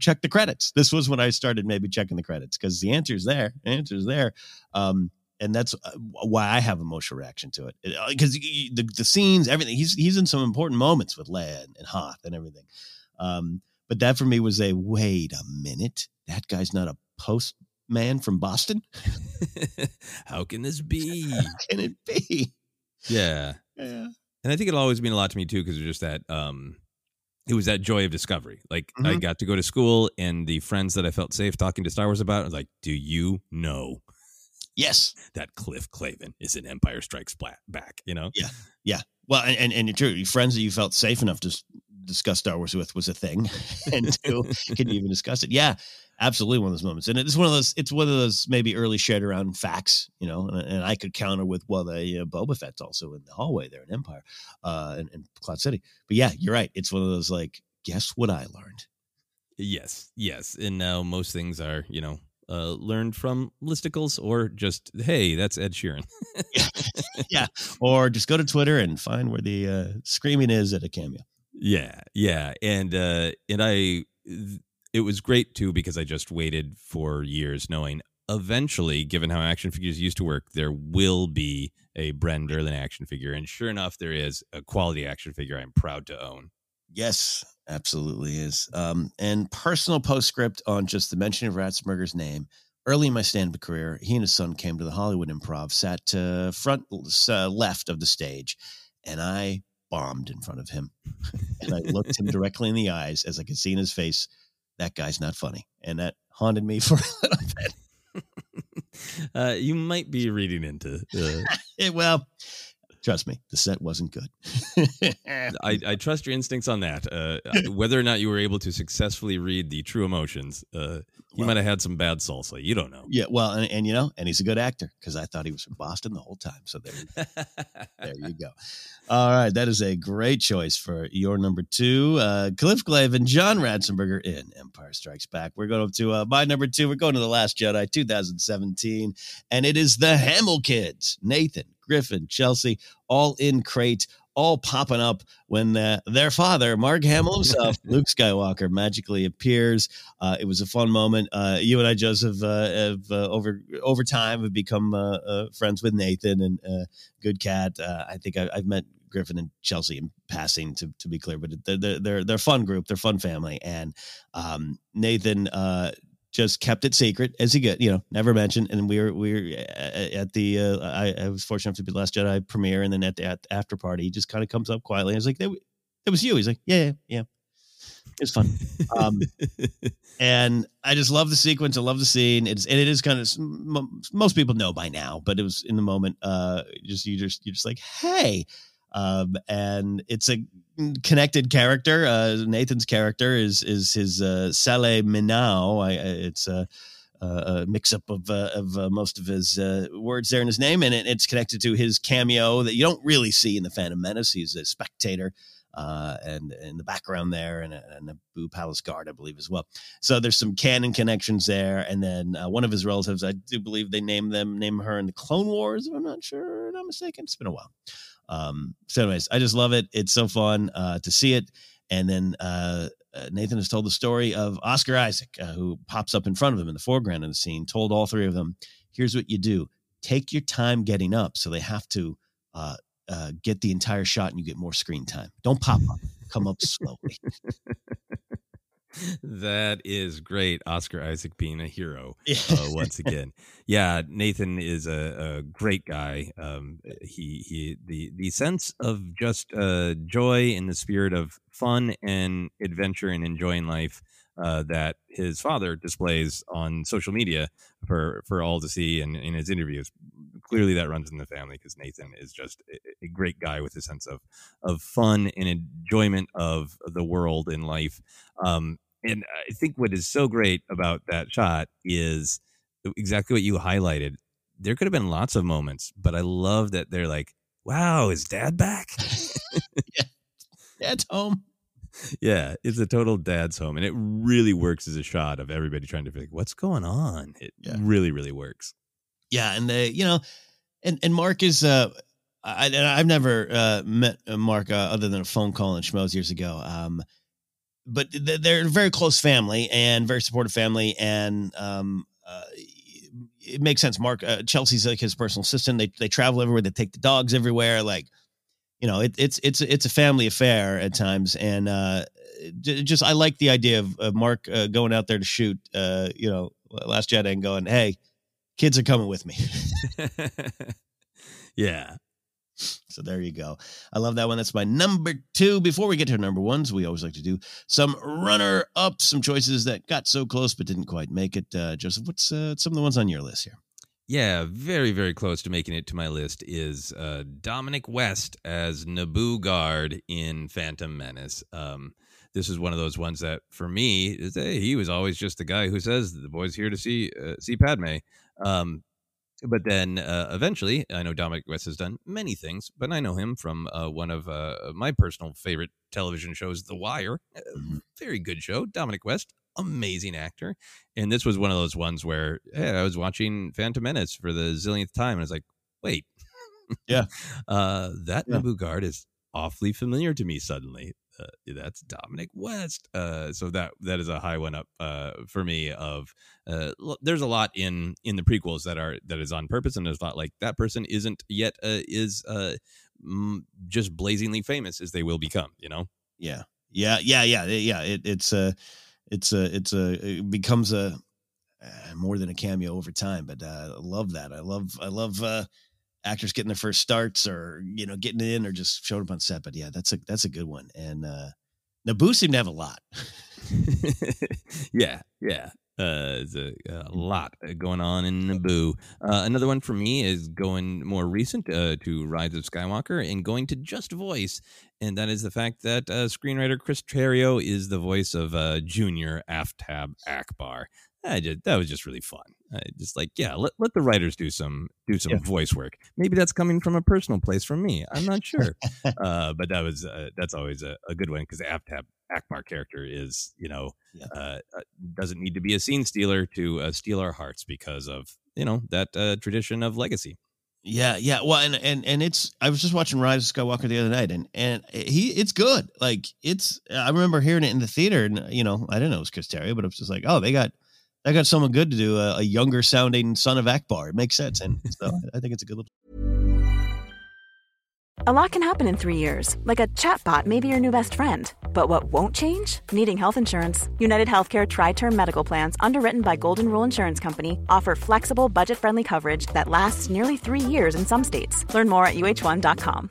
check the credits. This was when I started maybe checking the credits because the answer's there. The answer's there. Um, and that's uh, why I have emotional reaction to it because the, the scenes, everything. He's he's in some important moments with Leia and, and Hoth and everything. Um, but that for me was a wait a minute. That guy's not a postman from Boston. How can this be? How can it be? Yeah. Yeah. And I think it'll always mean a lot to me too, because it's just that um it was that joy of discovery. Like I Mhm. got to go to school and the friends that I felt safe talking to Star Wars about, I was like, Do you know Yes. that Cliff Clavin is in Empire Strikes Back? You know? Yeah. Yeah. Well, and, and, and true. Friends that you felt safe enough to discuss Star Wars with was a thing. and two, can you even discuss it? Yeah, absolutely one of those moments. And it's one of those, it's one of those maybe early shared around facts, you know, and, and I could counter with, well, the uh, Boba Fett's also in the hallway there in Empire, uh, in, in Cloud City. But yeah, you're right. It's one of those like, guess what I learned? Yes, yes. And now most things are, you know, uh, learned from listicles or just, hey, that's Ed Sheeran. yeah. Or just go to Twitter and find where the uh, screaming is at a cameo. Yeah, yeah, and uh, and I, it was great too because I just waited for years, knowing eventually, given how action figures used to work, there will be a Bren Derlin action figure, and sure enough, there is a quality action figure I'm proud to own. Yes, absolutely is. Um, and personal postscript on just the mention of Ratzberger's name. Early in my stand-up career, he and his son came to the Hollywood Improv, sat uh, front uh, left of the stage, and I bombed in front of him. and I looked him directly in the eyes as I could see in his face, that guy's not funny. And that haunted me for a little bit. Uh, you might be reading into. Uh, Eh, well, trust me, the set wasn't good. I, I trust your instincts on that. Uh, whether or not you were able to successfully read the true emotions, uh, he Well- might have had some bad salsa. You don't know. Yeah, well, and, and you know, and he's a good actor because I thought he was from Boston the whole time. So there, there you go. All right, that is a great choice for your number two, uh, Cliff Clavin, John Ratzenberger in Empire Strikes Back. We're going to uh, my number two. We're going to the Last Jedi, 2017, and it is the Hamill kids, Nathan, Griffin, Chelsea, all in crate. All popping up when uh, their father, Mark Hamill himself, Luke Skywalker, magically appears. Uh, it was a fun moment. Uh, you and I, Joseph, uh, have uh, over over time have become friends with Nathan and uh, Good Cat. Uh, I think I, I've met Griffin and Chelsea in passing, to to be clear, but they're they're they're, fun group. They're a fun family, and um, Nathan. Just kept it secret as he get, you know, never mentioned. And we were we were at the uh, I, I was fortunate enough to be the Last Jedi premiere, and then at the at after party, he just kind of comes up quietly. and was like, they, it was you. He's like, yeah, yeah, yeah. It's fun. Um, and I just love the sequence. I love the scene. It's and it is kind of most people know by now, but it was in the moment. Uh, just you just you're just like, hey, um, and it's a connected character. Uh, Nathan's character is is his uh, Saleh Minau. I, it's a, a mix up of uh, of uh, most of his uh, words there in his name, and it, it's connected to his cameo that you don't really see in the Phantom Menace. He's a spectator uh, and in the background there, and and a Boo Palace guard, I believe, as well. So there's some canon connections there, and then uh, one of his relatives, I do believe they named them, name her in the Clone Wars. If I'm not sure, I'm not mistaken. It's been a while. Um, so, anyways, I just love it. It's so fun uh, to see it, and then. Uh, uh Nathan has told the story of Oscar Isaac, uh, who pops up in front of him in the foreground of the scene. Told all three of them, "Here's what you do: take your time getting up." So they have to uh, uh, get the entire shot and you get more screen time. Don't pop up, come up slowly. That is great. Oscar Isaac being a hero uh, once again. Yeah, Nathan is a, a great guy. Um, he he the the sense of just uh, joy in the spirit of fun and adventure and enjoying life uh, that his father displays on social media for for all to see and in his interviews. Clearly, that runs in the family because Nathan is just a, a, great guy with a sense of of fun and enjoyment of the world and life. Um, and I think what is so great about that shot is exactly what you highlighted. There could have been lots of moments, but I love that they're like, "Wow, is Dad back?" yeah, Dad's home yeah, it's a total dad's home, and it really works as a shot of everybody trying to figure what's going on. It yeah. really, really works. Yeah, and they, you know, and and Mark is uh, I I've never uh, met Mark uh, other than a phone call and schmoes years ago. Um, but they're a very close family and very supportive family, and um, uh, it makes sense. Mark uh, Chelsea's like his personal assistant. They they travel everywhere. They take the dogs everywhere. Like you know, it, it's it's it's a family affair at times, and uh, just I like the idea of, of Mark uh, going out there to shoot, uh, you know, Last Jedi and going, "Hey, kids are coming with me." yeah. So there you go. I love that one. That's my number two. Before we get to number ones, we always like to do some runner up, some choices that got so close but didn't quite make it. Uh, Joseph, what's uh, some of the ones on your list here? Yeah, very, very close to making it to my list is uh, Dominic West as Naboo Guard in Phantom Menace. Um, this is one of those ones that, for me, is hey, he was always just the guy who says the boy's here to see uh, see Padme. Um, but then uh, eventually, I know Dominic West has done many things, but I know him from uh, one of uh, my personal favorite television shows, The Wire. Mm-hmm. Very good show. Dominic West, amazing actor. And this was one of those ones where hey, I was watching Phantom Menace for the zillionth time, and I was like, wait, yeah, uh, that yeah. Naboo guard is awfully familiar to me suddenly. Uh, that's Dominic West. Uh, so that that is a high one up uh, for me. Of uh, there's a lot in in the prequels that are that is on purpose, and there's a lot like that person isn't yet uh, is uh, just blazingly famous as they will become. You know? Yeah, yeah, yeah, yeah, yeah. It, it's a it's a it's a it becomes a more than a cameo over time. But I love that. I love I love actors getting their first starts or you know getting in or just showing up on set. But yeah, that's a that's a good one. And uh, Naboo seemed to have a lot. yeah, yeah. Uh, there's a, a, lot going on in Naboo. Uh, another one for me is going more recent uh, to Rise of Skywalker and going to Just Voice, and that is the fact that uh, screenwriter Chris Terrio is the voice of uh, Junior Aftab Ackbar. I just, that was just really fun. I just like, yeah, let, let the writers do some do some yeah. voice work. Maybe that's coming from a personal place from me. I'm not sure, uh, but that was uh, that's always a, a good one because the Aftab Ackbar character is, you know, yeah. uh, uh doesn't need to be a scene stealer to uh, steal our hearts because of you know that uh, tradition of legacy. Yeah, yeah. Well, and and and it's. I was just watching Rise of Skywalker the other night, and and he, it's good. Like it's. I remember hearing it in the theater, and you know, I didn't know it was Chris Terrio, but it was just like, oh, they got they got someone good to do a, a younger sounding son of Ackbar. It makes sense, and so I think it's a good. Little- a lot can happen in three years, like a chatbot may be your new best friend. But what won't change? Needing health insurance. United Healthcare TriTerm Medical Plans, underwritten by Golden Rule Insurance Company, offer flexible, budget friendly coverage that lasts nearly three years in some states. Learn more at uh1.com.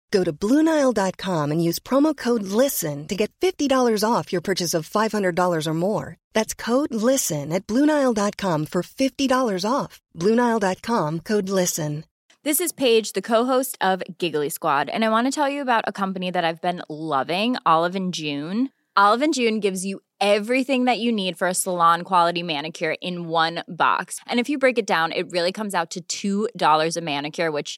Go to Bluenile.com and use promo code LISTEN to get $50 off your purchase of $500 or more. That's code LISTEN at Bluenile.com for $50 off. Bluenile.com code LISTEN. This is Paige, the co-host of Giggly Squad, and I want to tell you about a company that I've been loving, Olive and June. Olive and June gives you everything that you need for a salon quality manicure in one box. And if you break it down, it really comes out to $2 a manicure, which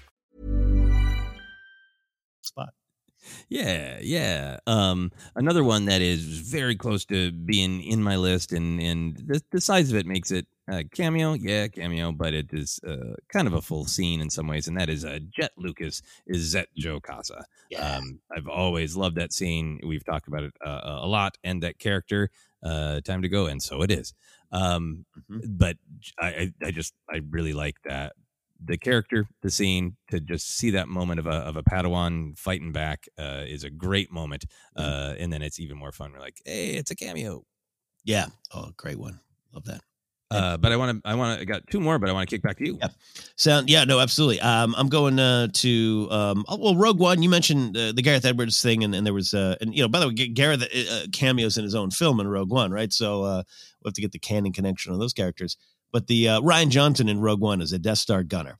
Yeah, yeah. Um, another one that is very close to being in my list, and and the, the size of it makes it a cameo. Yeah, cameo, but it is uh, kind of a full scene in some ways, and that is uh, Jett Lucas is Zet Joe Casa. Yeah. Um, I've always loved that scene. We've talked about it uh, a lot, and that character. Uh, time to go, and so it is. Um, but I, I, I just I really like that the character, the scene, to just see that moment of a of a Padawan fighting back uh, is a great moment. Uh, and then it's even more fun. We're like, hey, it's a cameo. Yeah. Oh, great one. Love that. Uh, but I want to, I want to, I got two more, but I want to kick back to you. Yeah. Sound yeah, no, absolutely. Um, I'm going uh, to um, oh, well, Rogue One. You mentioned uh, the Gareth Edwards thing, and, and there was uh, and you know, by the way, Gareth uh, cameos in his own film in Rogue One, right? So uh, we'll have to get the canon connection on those characters. But the uh, Rian Johnson in Rogue One is a Death Star gunner.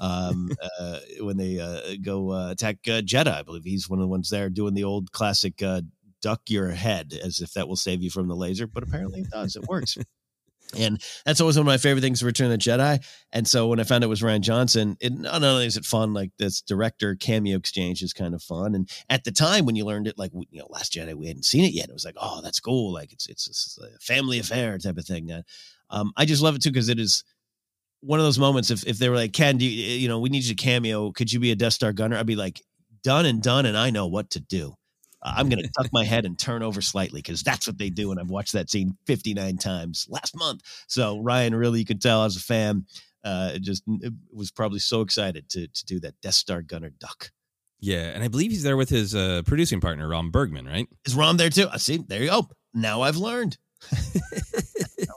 Um, uh, when they uh, go uh, attack uh, Jedha, I believe he's one of the ones there doing the old classic uh, duck your head as if that will save you from the laser. But apparently it does. It works. And that's always one of my favorite things, to Return of the Jedi. And so when I found it was Rian Johnson, it not only is it fun, like this director cameo exchange is kind of fun. And at the time when you learned it, like you know, Last Jedi, we hadn't seen it yet. It was like, oh, that's cool. Like it's it's, it's a family affair type of thing. Uh, um, I just love it too because it is one of those moments. If if they were like, Ken, do you, you know, we need you to cameo. Could you be a Death Star gunner? I'd be like, done and done, and I know what to do. I'm going to tuck my head and turn over slightly because that's what they do. And I've watched that scene 59 times last month. So Ryan, really, you could tell as a fan. Uh, just was probably so excited to to do that Death Star Gunner duck. Yeah, and I believe he's there with his uh, producing partner Ram Bergman, right? Is Ron there too? I see. There you go. Now I've learned.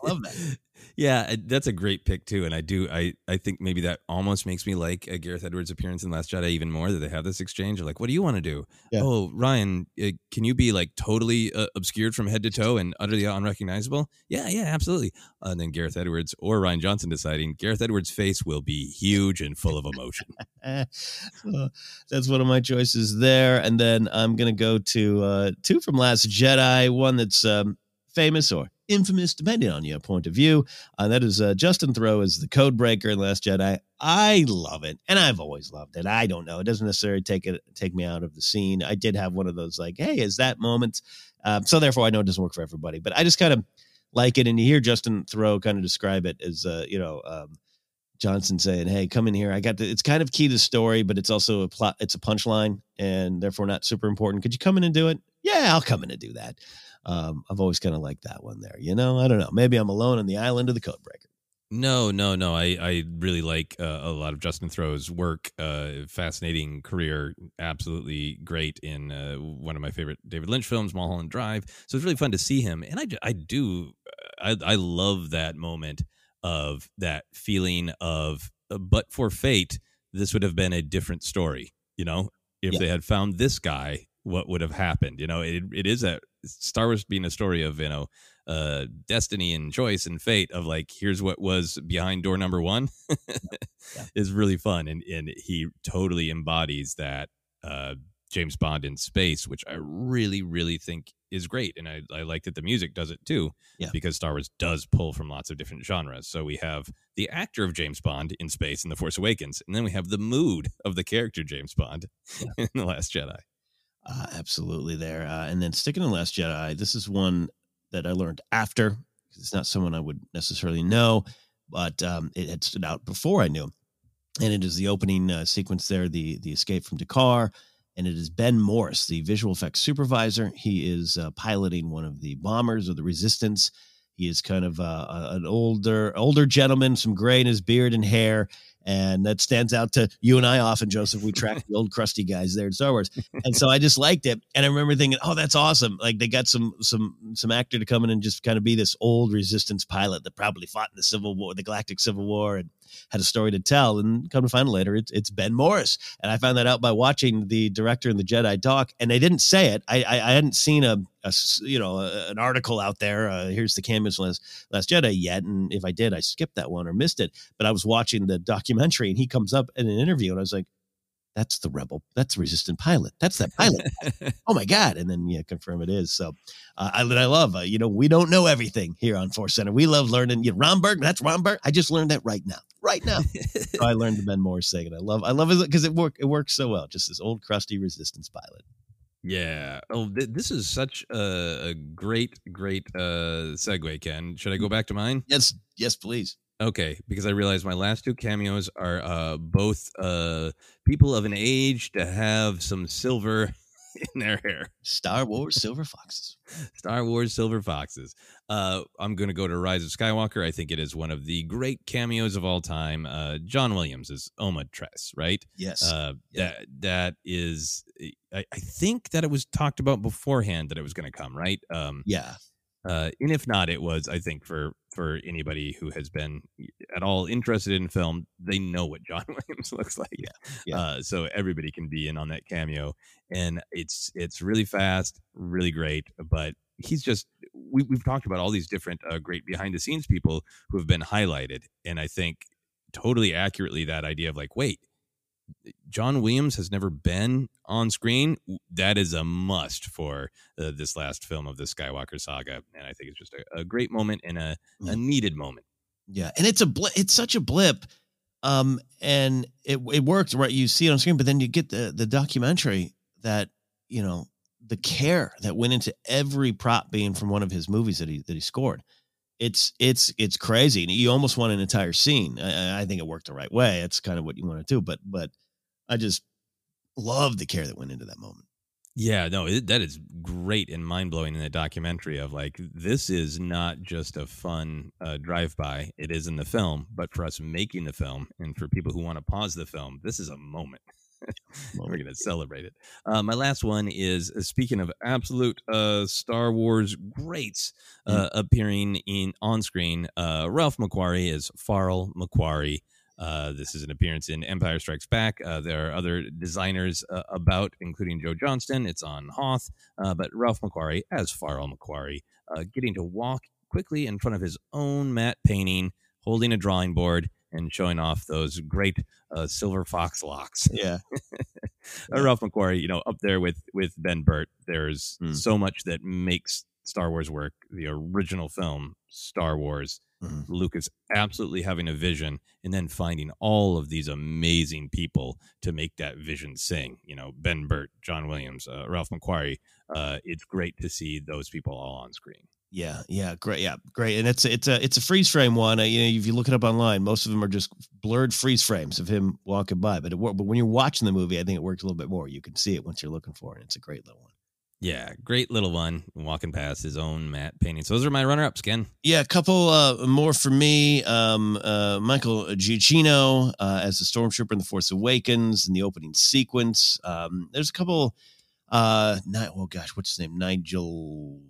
I love that. Yeah, that's a great pick too, and I do. I I think maybe that almost makes me like a Gareth Edwards appearance in Last Jedi even more. That they have this exchange of like, "What do you want to do?" Yeah. Oh, Ryan, uh, can you be like totally uh, obscured from head to toe and utterly unrecognizable? Yeah, yeah, absolutely. And then Gareth Edwards or Rian Johnson deciding Gareth Edwards' face will be huge and full of emotion. so that's one of my choices there. And then I'm gonna go to uh, two from Last Jedi. One that's um, famous or infamous, depending on your point of view. Uh, that is uh, Justin Theroux as the code breaker in Last Jedi. I love it, and I've always loved it. I don't know; it doesn't necessarily take it take me out of the scene. I did have one of those like, "Hey, is that moment?" Um, so therefore, I know it doesn't work for everybody, but I just kind of like it. And you hear Justin Theroux kind of describe it as, uh, you know. Um, Johnson saying, "Hey, come in here. I got the. It's kind of key to the story, but it's also a plot. It's a punchline, and therefore not super important. Could you come in and do it? Yeah, I'll come in and do that. Um, I've always kind of liked that one there. You know, I don't know. Maybe I'm alone on the island of the codebreaker. No, no, no. I, I really like uh, a lot of Justin Theroux's work. Uh, fascinating career, absolutely great in uh, one of my favorite David Lynch films, Mulholland Drive. So it's really fun to see him, and I, I do, I, I love that moment of that feeling of, uh, but for fate, this would have been a different story. You know, if Yeah. they had found this guy, what would have happened? You know, it it is a Star Wars being a story of you know uh destiny and choice and fate of like here's what was behind door number one is really fun. And and he totally embodies that uh James Bond in space which I really really think is great. And I, I like that the music does it too Yeah. because Star Wars does pull from lots of different genres. So we have the actor of James Bond in space in The Force Awakens and then we have the mood of the character James Bond in The Last Jedi Uh, absolutely there. Uh, and then sticking in Last Jedi, this is one that I learned after. 'cause It's not someone I would necessarily know, but um, it had stood out before I knew him. And it is the opening uh, sequence there, the the escape from D'Qar. And it is Ben Morris, the visual effects supervisor. He is uh, piloting one of the bombers of the Resistance. He is kind of uh, an older older gentleman, some gray in his beard and hair, and that stands out to you and I often, Joseph. We track the old crusty guys there in Star Wars, and so I just liked it. And I remember thinking, "Oh, that's awesome!" Like they got some some some actor to come in and just kind of be this old Resistance pilot that probably fought in the Civil War, the Galactic Civil War, and had a story to tell. And come to find out later, it's it's Ben Morris, and I found that out by watching the director and the Jedi talk. And they didn't say it. I I, I hadn't seen a, you know a, an article out there. Uh, here's the cameos from last, last Jedi yet, and if I did, I skipped that one or missed it. But I was watching the documentary, and he comes up in an interview, and I was like. That's the rebel. That's the resistant pilot. That's that pilot. oh my god! And then yeah, confirm it is. So uh, I I love. Uh, you know, we don't know everything here on Force Center. We love learning. You know, Ron. That's Ron Berg. I just learned that right now. Right now. so I learned the Ben Morris thing, and I love. I love it because it work. It works so well. Just this old crusty resistance pilot. Yeah. Oh, th- this is such a, a great, great uh, segue, Ken. Should I go back to mine? Yes. Yes, please. Okay, because I realized my last two cameos are uh, both uh, people of an age to have some silver in their hair. Star Wars Silver Foxes. Star Wars Silver Foxes. Uh, I'm going to go to Rise of Skywalker. I think it is one of the great cameos of all time. Uh, John Williams is Oma Tres, right? Yes. Uh, That that is. I, I think that it was talked about beforehand that it was going to come, right? Um, yeah. Uh, and if not, it was. I think for for anybody who has been at all interested in film, they know what John Williams looks like. Yeah. yeah. Uh, so everybody can be in on that cameo, and it's it's really fast, really great. But he's just we, we've talked about all these different uh, great behind the scenes people who have been highlighted, and I think totally accurately that idea of like, wait, John Williams has never been on screen. That is a must for uh, this last film of the Skywalker saga, and I think it's just a, a great moment and a, a needed moment. Yeah, and it's a bl- it's such a blip, um, and it it works right. You see it on screen, but then you get the the documentary that you know the care that went into every prop being from one of his movies that he that he scored. It's it's it's crazy. And you almost want an entire scene. I, I think it worked the right way. It's kind of what you want to do, but but I just love the care that went into that moment. Yeah, no, it, that is great and mind blowing in the documentary. Of like, this is not just a fun uh, drive by; it is in the film. But for us making the film, and for people who want to pause the film, this is a moment. We're going to celebrate it. Uh, my last one is uh, speaking of absolute uh, Star Wars greats uh, mm. appearing in on screen. Uh, Ralph McQuarrie is Pharl McQuarrie. Uh, this is an appearance in Empire Strikes Back. there are other designers about, including Joe Johnston. It's on Hoth, but Ralph McQuarrie as Pharl McQuarrie, getting to walk quickly in front of his own matte painting, holding a drawing board and showing off those great uh, silver fox locks. Yeah. yeah. Ralph McQuarrie, you know, up there with with Ben Burtt. There's mm. so much that makes Star Wars work. The original film, Star Wars. Mm. Lucas absolutely having a vision and then finding all of these amazing people to make that vision sing. You know, Ben Burtt, John Williams, uh, Ralph McQuarrie. Uh, it's great to see those people all on screen. Yeah, yeah, great, yeah, great, and it's it's a it's a freeze frame one. You know, if you look it up online, most of them are just blurred freeze frames of him walking by. But it, but when you're watching the movie, I think it works a little bit more. You can see it once you're looking for it. It's a great little one. Yeah, great little one. Walking past his own matte painting. So those are my runner-ups, Ken. Yeah, a couple uh, more for me. Um, uh, Michael Giacchino uh, as the stormtrooper in The Force Awakens in the opening sequence. Um, there's a couple. Uh, not, oh gosh, what's his name? Nigel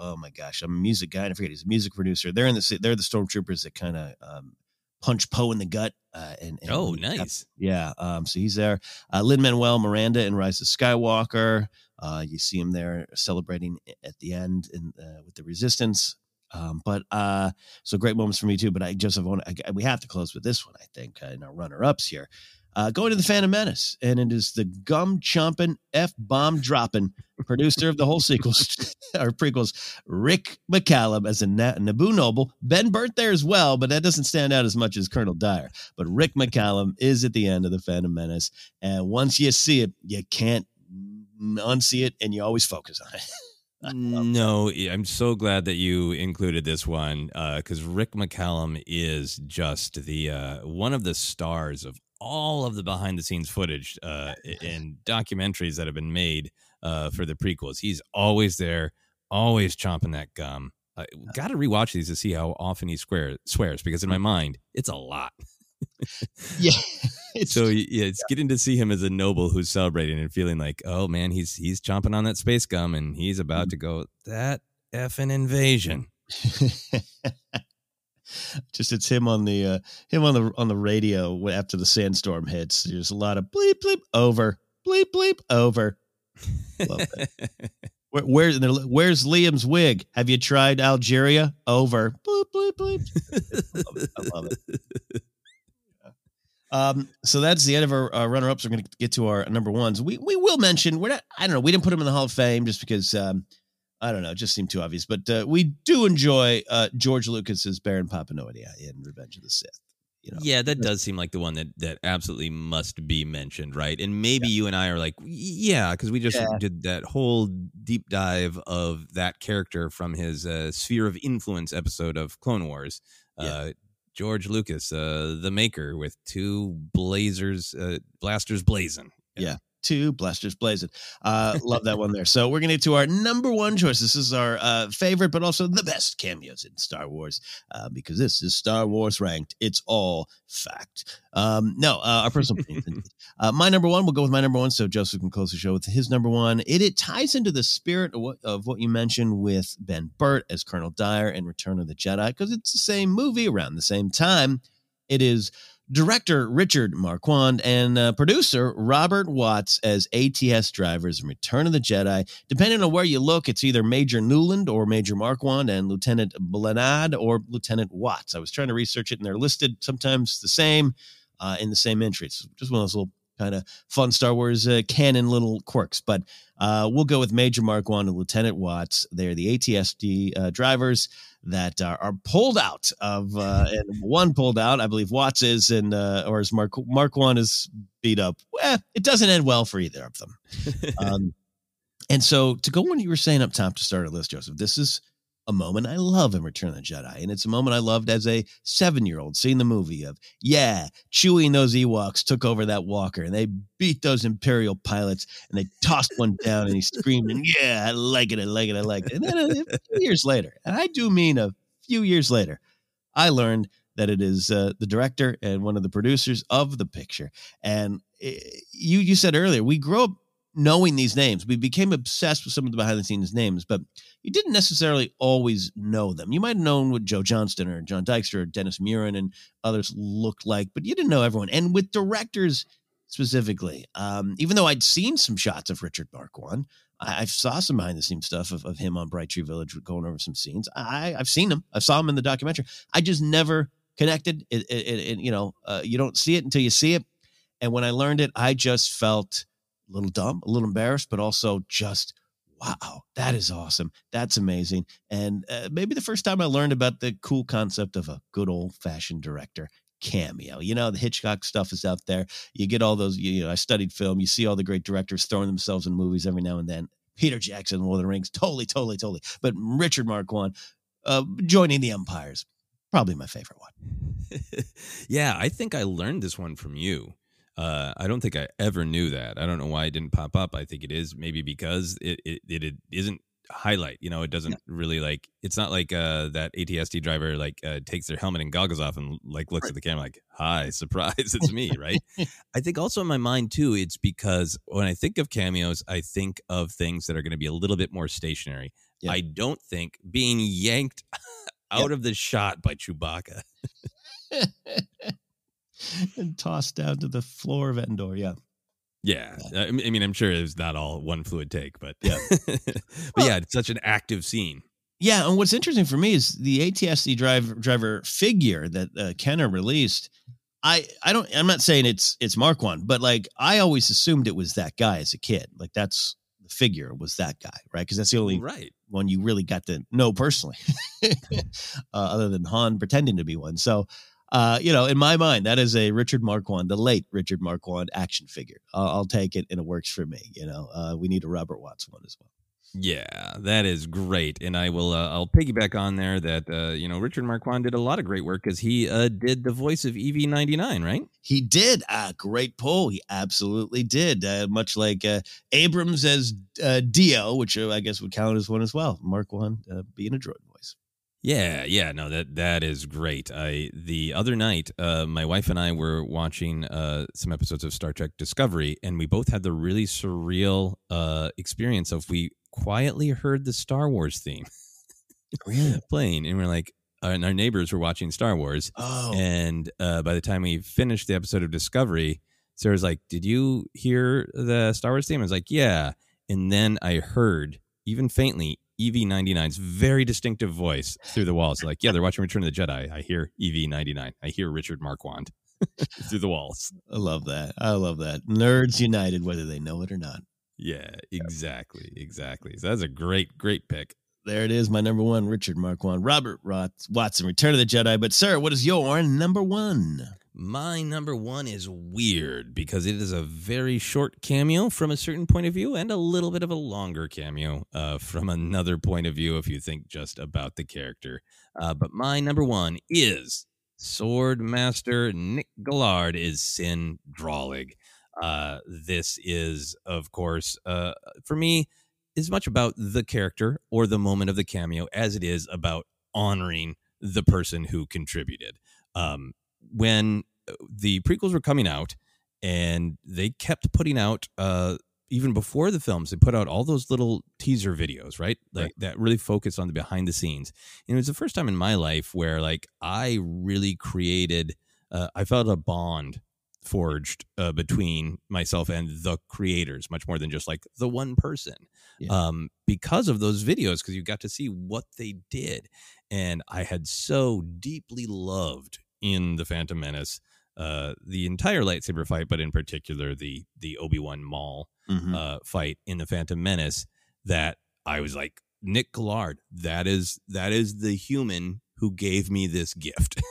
oh my gosh, I'm a music guy. I forget he's a music producer. They're in the they're the stormtroopers that kind of um, punch Poe in the gut. Uh, and, and oh, nice. yeah. Um, so he's there. Uh, Lin Manuel Miranda in Rise of Skywalker. Uh, you see him there celebrating at the end in, uh, with the Resistance. Um, but uh, so great moments for me too. But I just want I, we have to close with this one. I think uh, in our runner ups here. Uh, going to the Phantom Menace, and it is the gum chomping, f bomb dropping producer of the whole sequels or prequels, Rick McCallum as a Na- Naboo Noble. Ben Burtt there as well, but that doesn't stand out as much as Colonel Dyer. But Rick McCallum is at the end of the Phantom Menace, and once you see it, you can't unsee it, and you always focus on it. no, I'm so glad that you included this one because uh, Rick McCallum is just the uh, one of the stars of all of the behind the scenes footage uh, and documentaries that have been made uh, for the prequels. He's always there, always chomping that gum. Uh, Got to rewatch these to see how often he swear, swears because in my mind, it's a lot. yeah. so yeah, it's yeah. getting to see him as a noble who's celebrating and feeling like, oh man, he's he's chomping on that space gum and he's about mm-hmm. to go that effing invasion. just it's him on the uh, him on the on the radio after the sandstorm hits. There's a lot of bleep bleep over bleep bleep over. Where, where's where's Liam's wig? Have you tried Algeria? Over. Bleep bleep bleep. I love it. Um, so that's the end of our, runner ups. We're going to get to our number ones. We we will mention we're not. I don't know. We didn't put him in the Hall of Fame just because um, I don't know, it just seemed too obvious. But uh, we do enjoy uh, George Lucas's Baron Papanoida in Revenge of the Sith. You know? Yeah, that does seem like the one that that absolutely must be mentioned, right? And maybe yeah. you and I are like, yeah, because we just yeah. did that whole deep dive of that character from his uh, Sphere of Influence episode of Clone Wars. Yeah. Uh, George Lucas, uh, the maker, with two blazers, uh, blasters blazing. Yeah two blasters blazing. Uh, love that one there. So we're gonna get to our number one choice. This is our uh, favorite, but also the best cameos in Star Wars uh, because this is Star Wars ranked. It's all fact. Um, no, uh, our personal opinion. uh, my number one. We'll go with my number one. So Joseph can close the show with his number one. It it ties into the spirit of what of what you mentioned with Ben Burtt as Colonel Dyer in Return of the Jedi because it's the same movie around the same time. It is director Richard Marquand, and uh, producer Robert Watts as ATS drivers in Return of the Jedi. Depending on where you look, it's either Major Newland or Major Marquand and Lieutenant Blenad or Lieutenant Watts. I was trying to research it, and they're listed sometimes the same uh, in the same entry. It's just one of those little kind of fun Star Wars uh, canon little quirks. But uh, we'll go with Major Marquand and Lieutenant Watts. They're the ATST uh, drivers that are, are, pulled out of, uh, and one pulled out, I believe Watts is, and uh, or is Mark Marquand is beat up. Well, it doesn't end well for either of them. um, and so to go when you were saying up top to start a list, Joseph, this is a moment I love in Return of the Jedi. And it's a moment I loved as a seven year old seeing the movie of, yeah, Chewie and those Ewoks took over that walker and they beat those Imperial pilots and they tossed one down and he screamed, and yeah, I like it, I like it, I like it. And then a few years later, and I do mean a few years later, I learned that it is uh, the director and one of the producers of the picture. And eh, you you said earlier, we grew up knowing these names. We became obsessed with some of the behind the scenes names, but you didn't necessarily always know them. You might have known what Joe Johnston or John Dykstra or Dennis Muren and others looked like, but you didn't know everyone. And with directors specifically, um, even though I'd seen some shots of Richard Marquand, I, I saw some behind the scenes stuff of, of him on Bright Tree Village going over some scenes. I, I've seen him. I saw him in the documentary. I just never connected. It, it, it you know, uh, you don't see it until you see it. And when I learned it, I just felt a little dumb, a little embarrassed, but also just wow, that is awesome. That's amazing. And uh, maybe the first time I learned about the cool concept of a good old fashioned director cameo. You know, the Hitchcock stuff is out there. You get all those, you know, I studied film. You see all the great directors throwing themselves in movies every now and then. Peter Jackson, Lord of the Rings, totally, totally, totally. But Richard Marquand uh, joining the Empires, probably my favorite one. yeah, I think I learned this one from you. Uh, I don't think I ever knew that. I don't know why it didn't pop up. I think it is maybe because it it, it, it isn't highlight. You know, it doesn't really like. It's not like uh, that ATST driver like uh, takes their helmet and goggles off and like looks right. at the camera like, "Hi, surprise, it's me!" Right. I think also in my mind too, it's because when I think of cameos, I think of things that are going to be a little bit more stationary. Yeah. I don't think being yanked out yeah. of the shot by Chewbacca. and tossed down to the floor of Endor. Yeah. Yeah. I mean, I'm sure it's not all one fluid take, but yeah. but well, yeah, it's such an active scene. Yeah. And what's interesting for me is the ATST driver driver figure that uh, Kenner released. I, I don't, I'm not saying it's, it's Mark one, but like I always assumed it was that guy as a kid. Like that's the figure was that guy, right? Because that's the only right. one you really got to know personally, uh, other than Han pretending to be one. So, uh, you know, in my mind, that is a Richard Marquand, the late Richard Marquand action figure. I'll, I'll take it, and it works for me. You know, uh, we need a Robert Watts one as well. Yeah, that is great, and I will. Uh, I'll piggyback on there that uh, you know Richard Marquand did a lot of great work because he uh, did the voice of EV-9D9, right? He did. Ah, great pull. He absolutely did. Uh, much like uh, Abrams as uh, D-O, which I guess would count as one as well. Marquand uh, being a droid. Yeah, yeah, no, that that is great. I the other night, uh, my wife and I were watching uh, some episodes of Star Trek Discovery, and we both had the really surreal uh, experience of we quietly heard the Star Wars theme really? playing, and we're like, and our neighbors were watching Star Wars, oh. and uh, by the time we finished the episode of Discovery, Sarah's like, "Did you hear the Star Wars theme?" I was like, "Yeah," and then I heard even faintly EV-9D9's very distinctive voice through the walls. Like, yeah, they're watching Return of the Jedi. I hear EV-9D9. I hear Richard Marquand through the walls. I love that. I love that. Nerds united, whether they know it or not. Yeah, exactly. Exactly. So that's a great, great pick. There it is, my number one, Richard Marquand, Robert Watson, Return of the Jedi. But, sir, what is your number one? My number one is weird because it is a very short cameo from a certain point of view and a little bit of a longer cameo uh, from another point of view if you think just about the character. Uh, but my number one is Sword Master Nick Gillard is Cin Drallig. Uh, this is, of course, uh, for me, as much about the character or the moment of the cameo as it is about honoring the person who contributed. Um, when the prequels were coming out and they kept putting out uh even before the films they put out all those little teaser videos right like right. that really focused on the behind the scenes and it was the first time in my life where like i really created uh, i felt a bond forged uh, between myself and the creators much more than just like the one person yeah. um, because of those videos because you got to see what they did and i had so deeply loved in the phantom menace uh, the entire lightsaber fight, but in particular the the Obi Wan Maul mm-hmm. uh, fight in the Phantom Menace. That I was like Nick Gillard. That is that is the human who gave me this gift.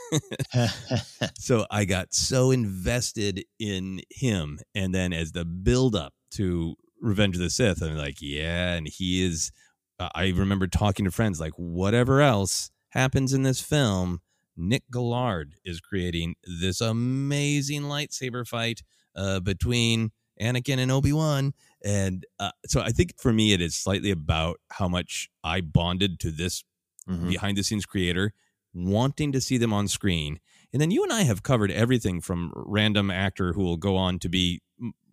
so I got so invested in him, and then as the build up to Revenge of the Sith, I'm like, yeah, and he is I remember talking to friends like, whatever else happens in this film, Nick Gillard is creating this amazing lightsaber fight uh, between Anakin and Obi Wan, and uh, so I think for me it is slightly about how much I bonded to this Mhm. behind the scenes creator, wanting to see them on screen, and then you and I have covered everything from random actor who will go on to be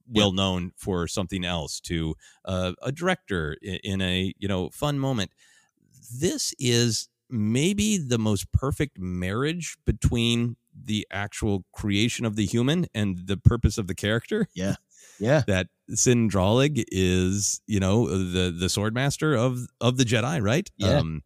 well known for something else to uh, a director in a you know fun moment. This is maybe the most perfect marriage between the actual creation of the human and the purpose of the character. Yeah. Yeah. That Cin Drallig is, you know, the the sword master of of the Jedi, right? Yeah. Um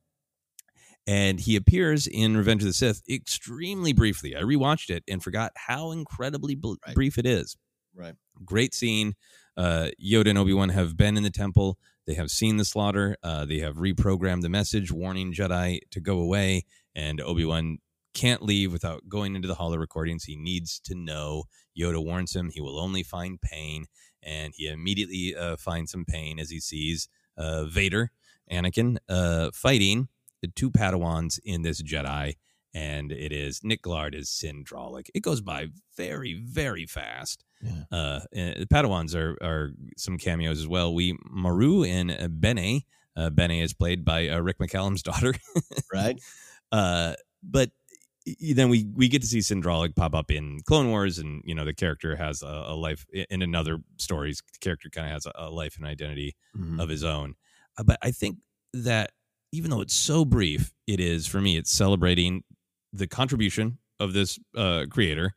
and he appears in Revenge of the Sith extremely briefly. I rewatched it and forgot how incredibly bl- brief it is. Right. Great scene. Uh, Yoda and Obi Wan have been in the temple. They have seen the slaughter. Uh, they have reprogrammed the message warning Jedi to go away. And Obi Wan can't leave without going into the holo recordings. He needs to know. Yoda warns him he will only find pain. And he immediately uh, finds some pain as he sees uh, Vader, Anakin, uh, fighting the two Padawans in this Jedi. And it is Nick Gillard is Cin. It goes by very, very fast. Uh, and the Padawans are are some cameos as well. We Maru and Bene. Uh, Bene is played by uh, Rick McCallum's daughter, right? Uh, but then we we get to see Cin Drallig pop up in Clone Wars, and you know the character has a, a life in another stories. The character kind of has a, a life and identity Mhm. of his own. Uh, but I think that even though it's so brief, it is for me. It's celebrating the contribution of this uh, creator,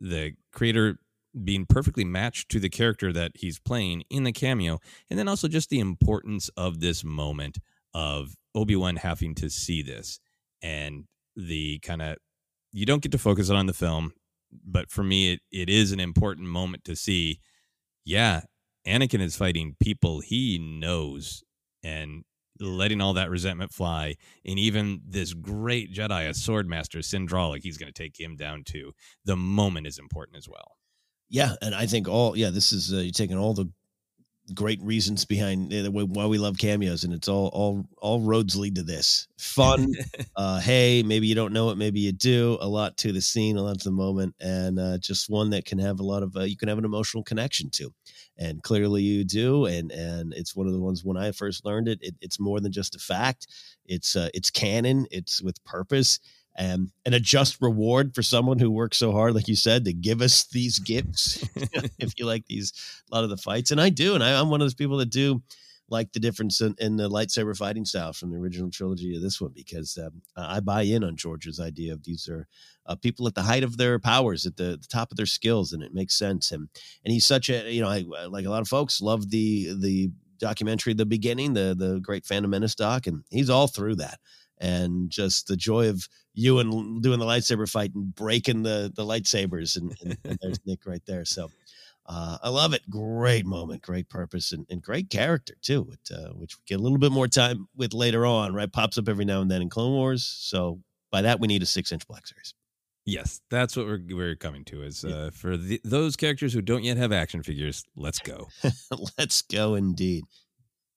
the creator being perfectly matched to the character that he's playing in the cameo, and then also just the importance of this moment of Obi Wan having to see this and the kind of you don't get to focus on the film, but for me, it, it is an important moment to see. Yeah, Anakin is fighting people he knows and letting all that resentment fly. And even this great Jedi, a sword master, he's going to take him down too. The moment is important as well. Yeah, and I think all yeah, this is uh, you're taking all the great reasons behind uh, why we love cameos, and it's all all all roads lead to this fun. uh, hey, maybe you don't know it, maybe you do. A lot to the scene, a lot to the moment, and uh, just one that can have a lot of uh, you can have an emotional connection to, and clearly you do. And and it's one of the ones when I first learned it, it it's more than just a fact. It's uh, it's canon. It's with purpose and and a just reward for someone who works so hard, like you said, to give us these gifts. if you like these, a lot of the fights, and I do, and I, I'm one of those people that do like the difference in, in the lightsaber fighting style from the original trilogy to this one because um, I buy in on George's idea of these are uh, people at the height of their powers, at the, the top of their skills, and it makes sense. And and he's such a you know, I, like a lot of folks love the the documentary, the beginning, the the Great Phantom Menace doc, and he's all through that and just the joy of you and doing the lightsaber fight and breaking the the lightsabers and, and, and there's nick right there so uh, i love it great moment great purpose and, and great character too which, uh, which we get a little bit more time with later on right pops up every now and then in clone wars so by that we need a six inch black series Yes, that's what we're we're coming to. Is uh, for the, those characters who don't yet have action figures, let's go. Let's go indeed.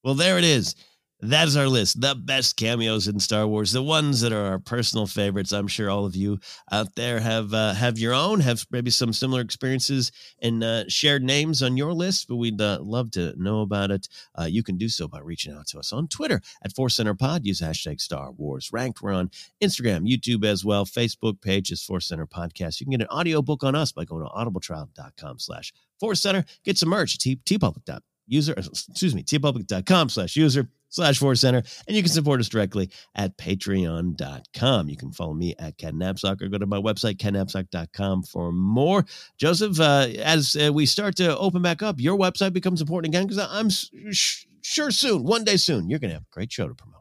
Well, there it is. That is our list. The best cameos in Star Wars, the ones that are our personal favorites. I'm sure all of you out there have uh, have your own, have maybe some similar experiences and uh, shared names on your list. But we'd uh, love to know about it. Uh, you can do so by reaching out to us on Twitter at Force Center Pod. Use hashtag Star Wars Ranked. We're on Instagram, YouTube as well. Facebook page is Force Center Podcast. You can get an audiobook on us by going to audibletrial.com slash Force Center. Get some merch at t- teepublic.com user excuse me teepublic.com slash user slash force center. And you can support us directly at patreon.com you can follow me at ken napzok or go to my website kennapzok.com for more. Joseph uh, as uh, we start to open back up your website becomes important again because i'm sh- sure soon one day soon you're gonna have a great show to promote.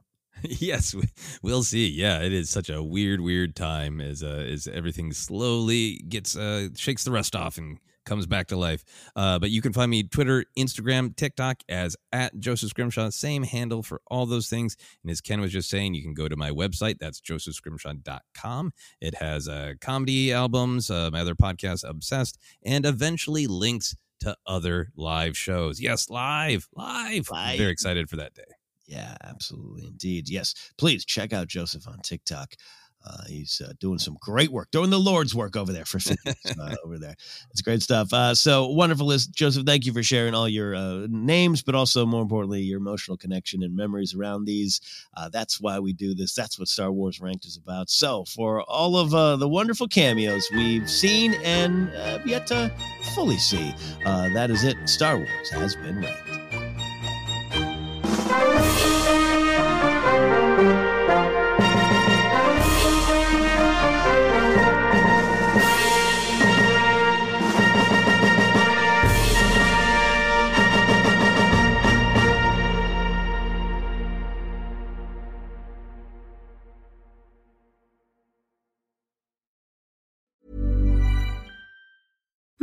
Yes, we, we'll see. Yeah, it is such a weird, weird time as uh, as everything slowly gets uh, shakes the rust off and comes back to life. Uh, but you can find me Twitter, Instagram, TikTok as at Joseph Scrimshaw. Same handle for all those things. And as Ken was just saying, you can go to my website. That's josephscrimshaw.com. It has uh, comedy albums, uh, my other podcast, Obsessed, and eventually links to other live shows. Yes, live, live. I'm Live. very excited for that day. Yeah, absolutely. Indeed. Yes. Please check out Joseph on TikTok. Uh, he's uh, doing some great work, doing the Lord's work over there for uh, over there. It's great stuff. Uh, so wonderful list, Joseph. Thank you for sharing all your uh, names, but also more importantly, your emotional connection and memories around these. Uh, that's why we do this. That's what Star Wars Ranked is about. So for all of the wonderful cameos we've seen and yet to fully see, that is it. Star Wars has been ranked.